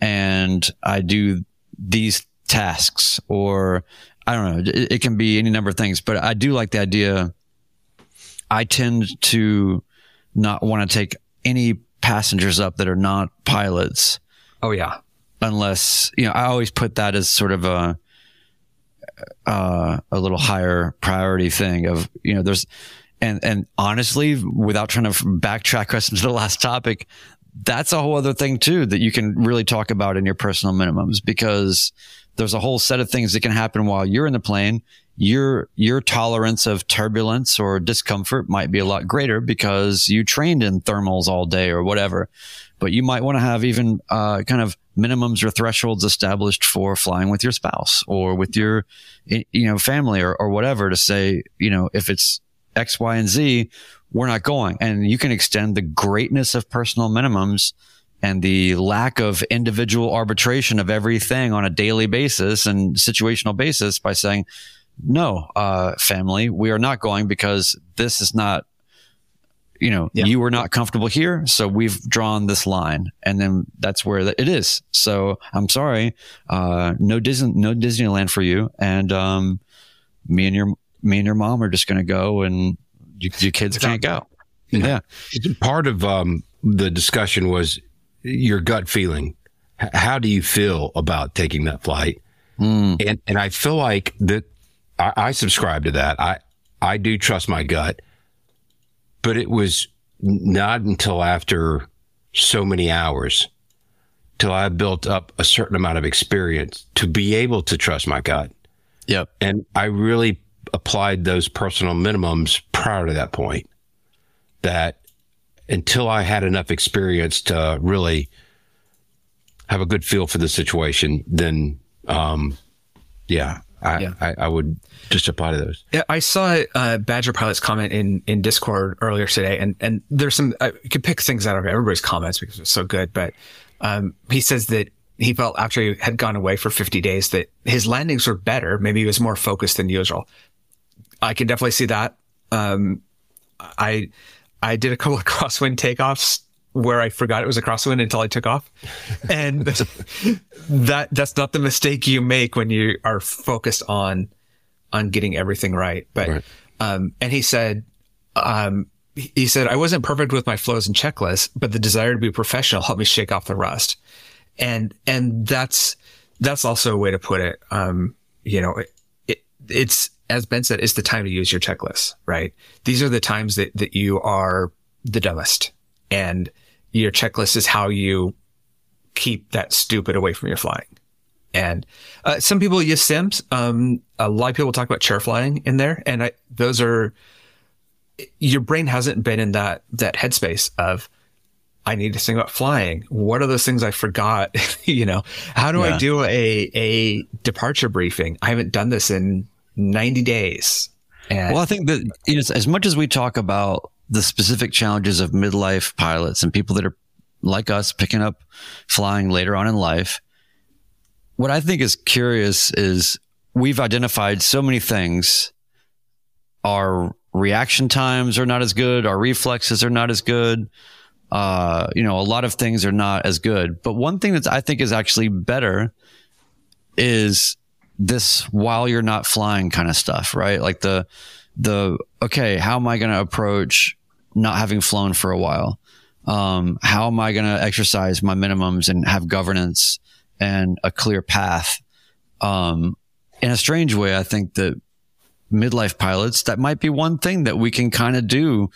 and i do these tasks or i don't know it, it can be any number of things but i do like the idea. I tend to not want to take any passengers up that are not pilots. Oh yeah. Unless you know i always put that as sort of a uh, a little higher priority thing of you know there's and and honestly without trying to backtrack us into the last topic that's a whole other thing too that you can really talk about in your personal minimums because there's a whole set of things that can happen while you're in the plane. Your your tolerance of turbulence or discomfort might be a lot greater because you trained in thermals all day or whatever but you might want to have even uh, kind of minimums or thresholds established for flying with your spouse or with your you know family or, or whatever to say you know if it's x y and z we're not going and you can extend the greatness of personal minimums and the lack of individual arbitration of everything on a daily basis and situational basis by saying no uh, family we are not going because this is not you know, Yeah. you were not comfortable here, so we've drawn this line, and then that's where it is. So I'm sorry, uh, no Disney, no Disneyland for you, and um, me and your me and your mom are just going to go, and you, your kids can't go. Yeah, part of um, the discussion was your gut feeling. H- how do you feel about taking that flight? And and I feel like that I, I subscribe to that. I I do trust my gut, but it was not until after so many hours till I built up a certain amount of experience to be able to trust my gut. yep, And I really applied those personal minimums prior to that point. That until I had enough experience to really have a good feel for the situation, then, um, yeah, I, Yeah. I, I would just apply to those. Yeah, I saw uh, Badger Pilot's comment in in Discord earlier today, and and there's some I could pick things out of everybody's comments because it's so good. But um, he says that he felt after he had gone away for 50 days that his landings were better. Maybe he was more focused than usual. I can definitely see that. Um, I I did a couple of crosswind takeoffs where I forgot it was a crosswind until I took off, and that that's not the mistake you make when you are focused on on getting everything right. But Right. um, and he said um, he said, I wasn't perfect with my flows and checklists, but the desire to be professional helped me shake off the rust. And, and that's, that's also a way to put it. Um, you know, it, it, it's, as Ben said, it's the time to use your checklist, right? These are the times that, that you are the dumbest and your checklist is how you keep that stupid away from your flying. And uh, some people use sims. Um, a lot of people talk about chair flying in there, and I, those are your brain hasn't been in that that headspace of I need to think about flying. What are those things I forgot? you know, how do yeah. I do a a departure briefing? I haven't done this in 90 days. And well, I think that you know, as much as we talk about the specific challenges of midlife pilots and people that are like us picking up flying later on in life, what I think is curious is we've identified so many things. Our reaction times are not as good. Our reflexes are not as good. Uh, you know, a lot of things are not as good. But one thing that I think is actually better is this while you're not flying kind of stuff, right? Like the, the, okay, how am I going to approach not having flown for a while? Um, how am I going to exercise my minimums and have governance and a clear path? Um, in a strange way, I think that midlife pilots, that might be one thing that we can kind of do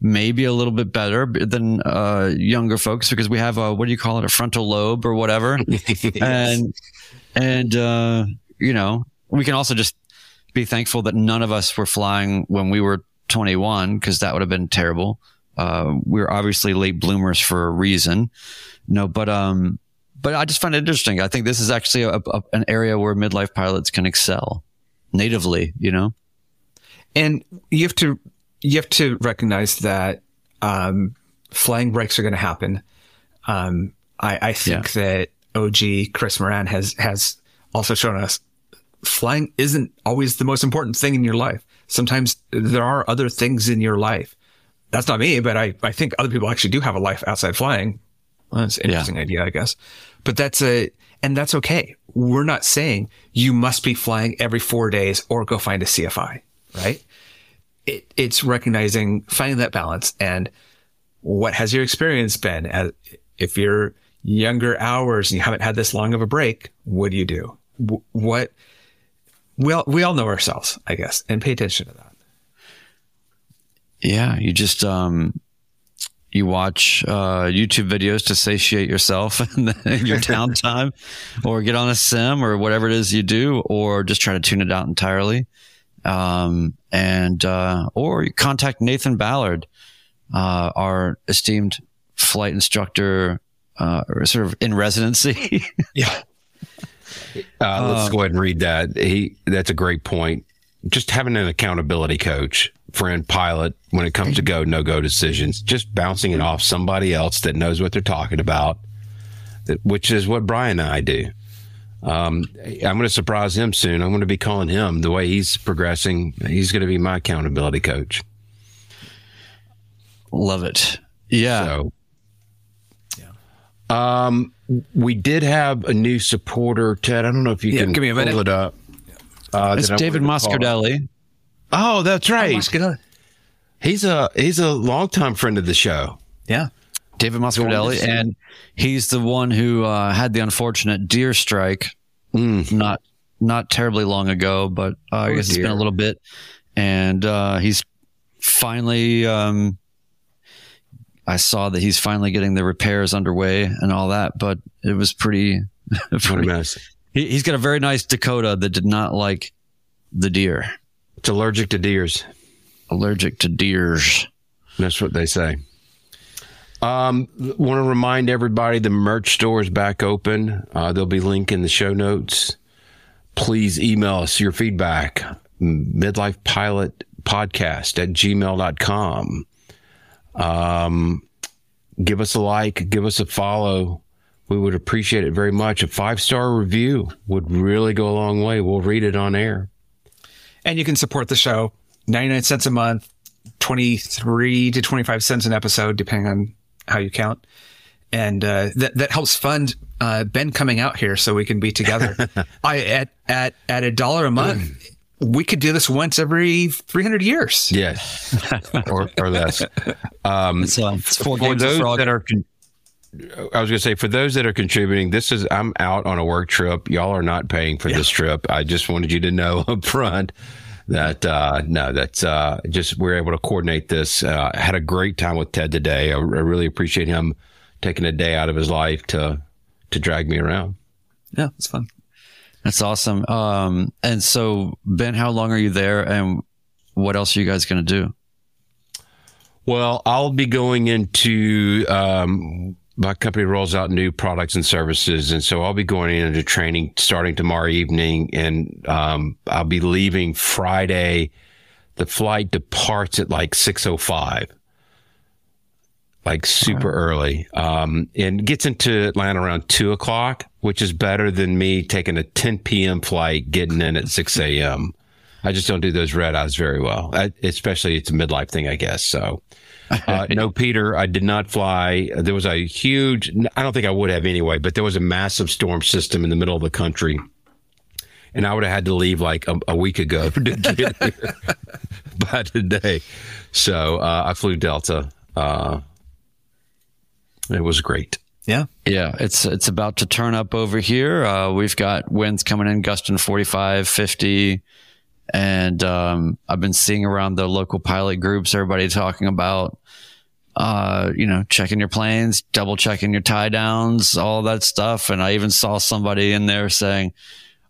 maybe a little bit better than uh, younger folks because we have a what do you call it a frontal lobe or whatever yes. and and uh, you know we can also just be thankful that none of us were flying when we were 21 because that would have been terrible uh, we are obviously late bloomers for a reason no but um but i just find it interesting i think this is actually a, a, an area where midlife pilots can excel natively, you know? And you have to, you have to recognize that, um, flying breaks are going to happen. Um, I, I think yeah. that OG Chris Moran has, has also shown us flying isn't always the most important thing in your life. Sometimes there are other things in your life. That's not me, but I, I think other people actually do have a life outside flying. Well, that's an interesting yeah. idea, I guess. But that's a, and that's okay. We're not saying you must be flying every four days or go find a CFI, right? It, it's recognizing, finding that balance. And what has your experience been? As, if you're younger hours and you haven't had this long of a break, what do you do? What, we all, we all know ourselves, I guess, and pay attention to that. Yeah. You just, um, you watch uh, YouTube videos to satiate yourself in, the, in your downtime, or get on a sim or whatever it is you do, or just try to tune it out entirely. Um, and uh, or contact Nathan Ballard, uh, our esteemed flight instructor, uh, sort of in residency. yeah. Uh, let's go ahead and read that. He that's a great point. Just having an accountability coach friend pilot when it comes to go no go decisions, just bouncing it off somebody else that knows what they're talking about, which is what Brian and I do. Um, I'm going to surprise him soon. I'm going to be calling him the way he's progressing. He's going to be my accountability coach. Love it. Yeah. So, yeah. Um, we did have a new supporter, Ted. I don't know if you yeah, can give me a minute. pull it up. Uh, it's David Moscardelli. Oh, that's right. Oh, he's a he's a longtime friend of the show. Yeah. David Moscardelli, and he's the one who uh, had the unfortunate deer strike mm. not not terribly long ago, but uh, I guess deer. it's been a little bit, and uh, he's finally. Um, I saw that he's finally getting the repairs underway and all that, but it was pretty. pretty mess. He, he's got a very nice Dakota that did not like the deer. It's allergic to deers. Allergic to deers. That's what they say. Um, want to remind everybody the merch store is back open. Uh, there'll be link in the show notes. Please email us your feedback. Midlife Pilot Podcast at gmail.com. Um, give us a like, give us a follow. We would appreciate it very much. A five star review would really go a long way. We'll read it on air. And you can support the show 99 cents a month, 23 to 25 cents an episode, depending on how you count. And uh, that that helps fund uh, Ben coming out here so we can be together. I at at at a dollar a month, we could do this once every 300 years. Yes, or, or less. Um, it's, uh, it's four for those frog. that are, con- I was going to say, for those that are contributing, this is I'm out on a work trip. Y'all are not paying for this trip. I just wanted you to know up front that uh, no, that's uh, just we're able to coordinate this. Uh, had a great time with Ted today. I, I really appreciate him taking a day out of his life to to drag me around. Yeah, it's fun. That's awesome. Um, and so Ben, how long are you there, and what else are you guys going to do? Well, I'll be going into um, my company rolls out new products and services, and so I'll be going into training starting tomorrow evening, and um, I'll be leaving Friday. The flight departs at like six oh five, like super early, um, and gets into Atlanta around two o'clock, which is better than me taking a ten p.m. flight, getting in at six a.m. I just don't do those red eyes very well, I, especially it's a midlife thing, I guess. So, uh, no, Peter, I did not fly. There was a huge, I don't think I would have anyway, but there was a massive storm system in the middle of the country. And I would have had to leave like a, a week ago to get here by today. So uh, I flew Delta. Uh, it was great. Yeah. Yeah, it's it's about to turn up over here. Uh, we've got winds coming in gusting 45, 50. And um, I've been seeing around the local pilot groups, everybody talking about, uh, you know, checking your planes, double checking your tie downs, all that stuff. And I even saw somebody in there saying,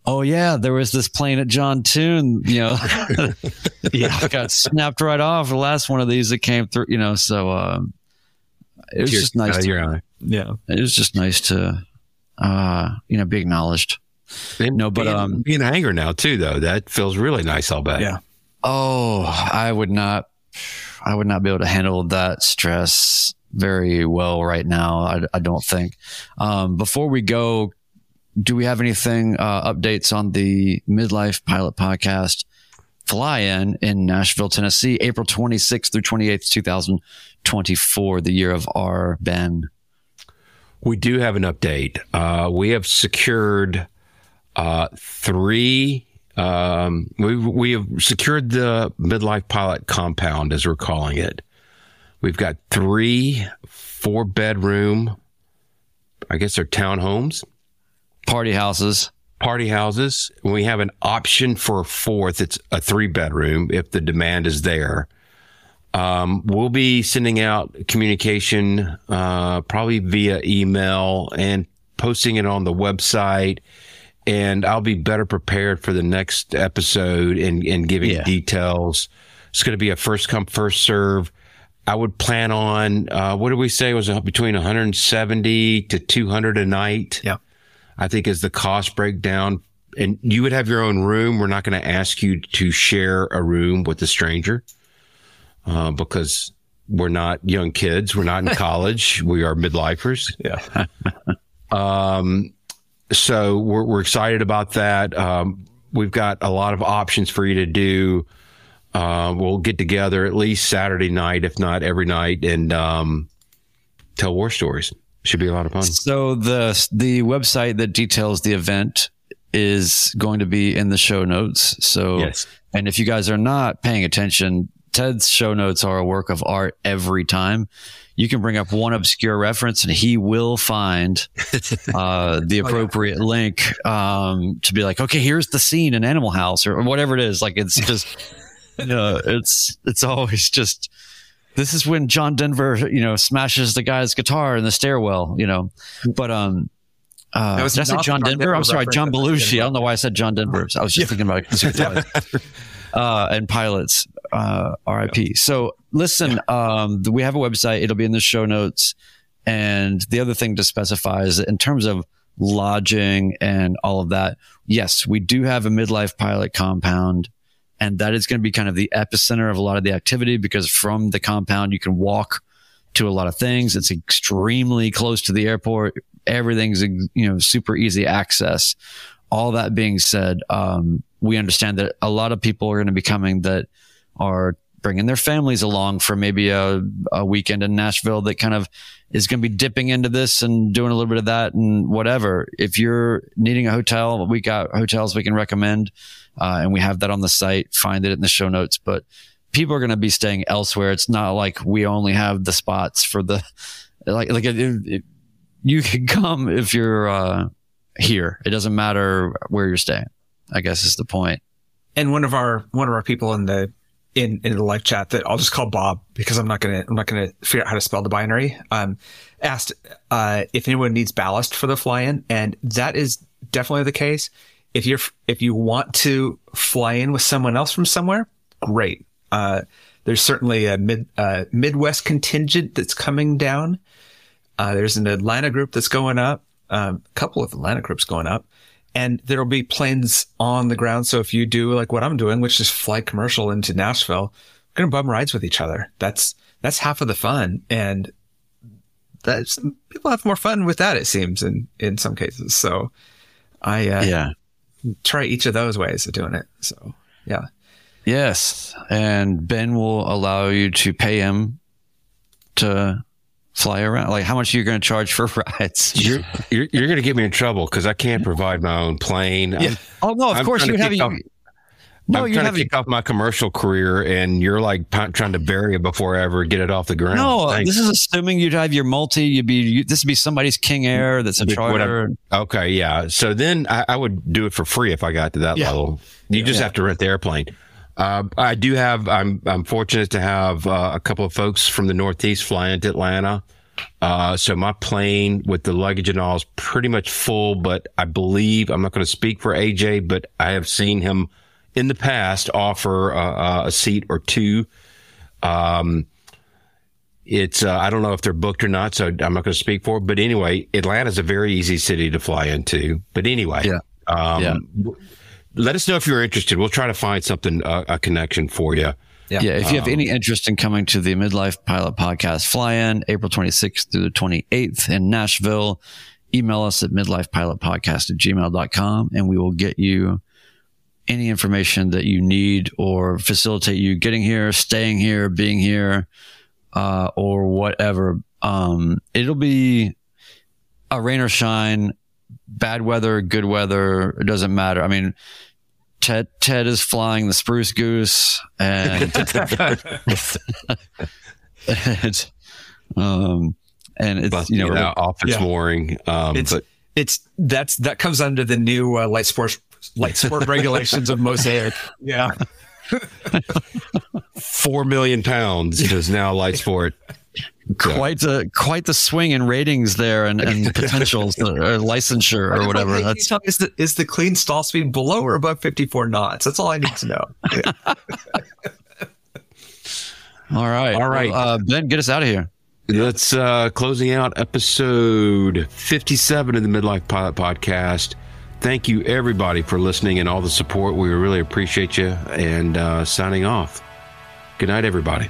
"Oh yeah, there was this plane at John Toon, you know, yeah, got snapped right off. The last one of these that came through, you know. So um, it was just nice. To. Yeah. it was just nice to, uh, you know, be acknowledged. And No, but, being, um, being a hangar now too, though that feels really nice. I'll bet. Yeah. Oh, I would not, I would not be able to handle that stress very well right now. I, I don't think. Um, before we go, do we have anything, uh, updates on the midlife pilot podcast fly in in Nashville, Tennessee, April 26th through 28th, 2024, the year of our Ben. We do have an update. Uh, we have secured uh, three. Um, we we have secured the midlife pilot compound, as we're calling it. We've got three four bedroom. I guess they're townhomes, Party houses. party houses. We have an option for a fourth. It's a three bedroom if the demand is there. Um, we'll be sending out communication, uh, probably via email and posting it on the website. And I'll be better prepared for the next episode and, and giving Yeah. details. It's going to be a first come, first serve. I would plan on, uh, what did we say it was between 170 to 200 a night? Yeah. I think is the cost breakdown. And you would have your own room. We're not going to ask you to share a room with a stranger uh, because we're not young kids. We're not in college. We are midlifers. Yeah. um, So we're, we're excited about that. Um, we've got a lot of options for you to do. Uh, we'll get together at least Saturday night, if not every night, and um, tell war stories. Should be a lot of fun. So the the website that details the event is going to be in the show notes. So Yes. and if you guys are not paying attention, Ted's show notes are a work of art every time. You can bring up one obscure reference and he will find uh, the appropriate link um, to be like, okay, here's the scene in Animal House or whatever it is. Like it's just, you know, it's it's always just. This is when John Denver, you know, smashes the guy's guitar in the stairwell, you know. But um, uh, That was did I say John John Denver? Denver I'm sorry, John. Belushi. I don't know why I said John Denver. I was just thinking about it. uh, and pilots, uh, RIP. So listen, um, we have a website. It'll be in the show notes. And the other thing to specify is in terms of lodging and all of that, yes, we do have a midlife pilot compound. And that is going to be kind of the epicenter of a lot of the activity because from the compound, you can walk to a lot of things. It's extremely close to the airport. Everything's, you know, super easy access. All that being said, um, we understand that a lot of people are going to be coming that are bringing their families along for maybe a, a weekend in Nashville that kind of is going to be dipping into this and doing a little bit of that and whatever. If you're needing a hotel, we got hotels we can recommend, uh, and we have that on the site. Find it in the show notes. But people are going to be staying elsewhere. It's not like we only have the spots for the like like it, it, you can come if you're uh, here. It doesn't matter where you're staying. I guess is the point. And one of our one of our people in the in in the live chat that I'll just call Bob because I'm not gonna I'm not gonna figure out how to spell the binary. Um, asked uh, if anyone needs ballast for the fly-in, and that is definitely the case. If you're if you want to fly in with someone else from somewhere, great. Uh, there's certainly a mid uh, Midwest contingent that's coming down. Uh, there's an Atlanta group that's going up. Um, a couple of Atlanta groups going up and there'll be planes on the ground. So if you do like what I'm doing, which is fly commercial into Nashville, we're going to bum rides with each other. That's, that's half of the fun. And that's, people have more fun with that, it seems, in, in some cases. So I, uh, Yeah. try each of those ways of doing it. So yeah. Yes. And Ben will allow you to pay him to fly around. Like how much are you going to charge for rides? You're you're, you're going to get me in trouble because I can't provide my own plane. I'm- oh no, of I'm course you have you. off- No, I'm trying to kick off my commercial career, and you're like p- trying to bury it before I ever get it off the ground. No, Thanks. this is assuming you'd have your multi. You'd be you, this would be somebody's King Air that's a charter. okay, yeah. So then I, I would do it for free if I got to that Yeah. level. You just have to rent the airplane. Uh, I do have. I'm I'm fortunate to have uh, a couple of folks from the Northeast fly into Atlanta. Uh, so my plane with the luggage and all is pretty much full, but I believe I'm not going to speak for AJ, but I have seen him in the past offer uh, uh, a seat or two. Um, it's uh, I don't know if they're booked or not, so I'm not going to speak for it. But anyway, Atlanta's a very easy city to fly into. But anyway, Yeah. um, Yeah. W- let us know if you're interested. We'll try to find something uh, a connection for you. Yeah, yeah. if you have any interest in coming to the Midlife Pilot Podcast fly-in, April 26th through the 28th in Nashville, email us at midlifepilotpodcast at gmail.com and we will get you any information that you need or facilitate you getting here, staying here, being here, uh, or whatever. Um, it'll be a rain or shine, bad weather, good weather. It doesn't matter. I mean, Ted Ted is flying the spruce goose and and, um and it's Busting you know it office yeah. mooring. Um, It's, but it's, that's, that comes under the new uh, light sports, light sport regulations of Mosaic. Yeah. four million pounds is now light sport. Quite the quite the swing in ratings there and, and potentials or licensure or whatever. That's tell me, is the, is the clean stall speed below or above 54 knots? That's all I need to know. All right. All right. Well, uh, Ben, get us out of here. Let's uh, closing out episode 57 of the Midlife Pilot Podcast. Thank you, everybody, for listening and all the support. We really appreciate you. And uh, signing off. Good night, everybody.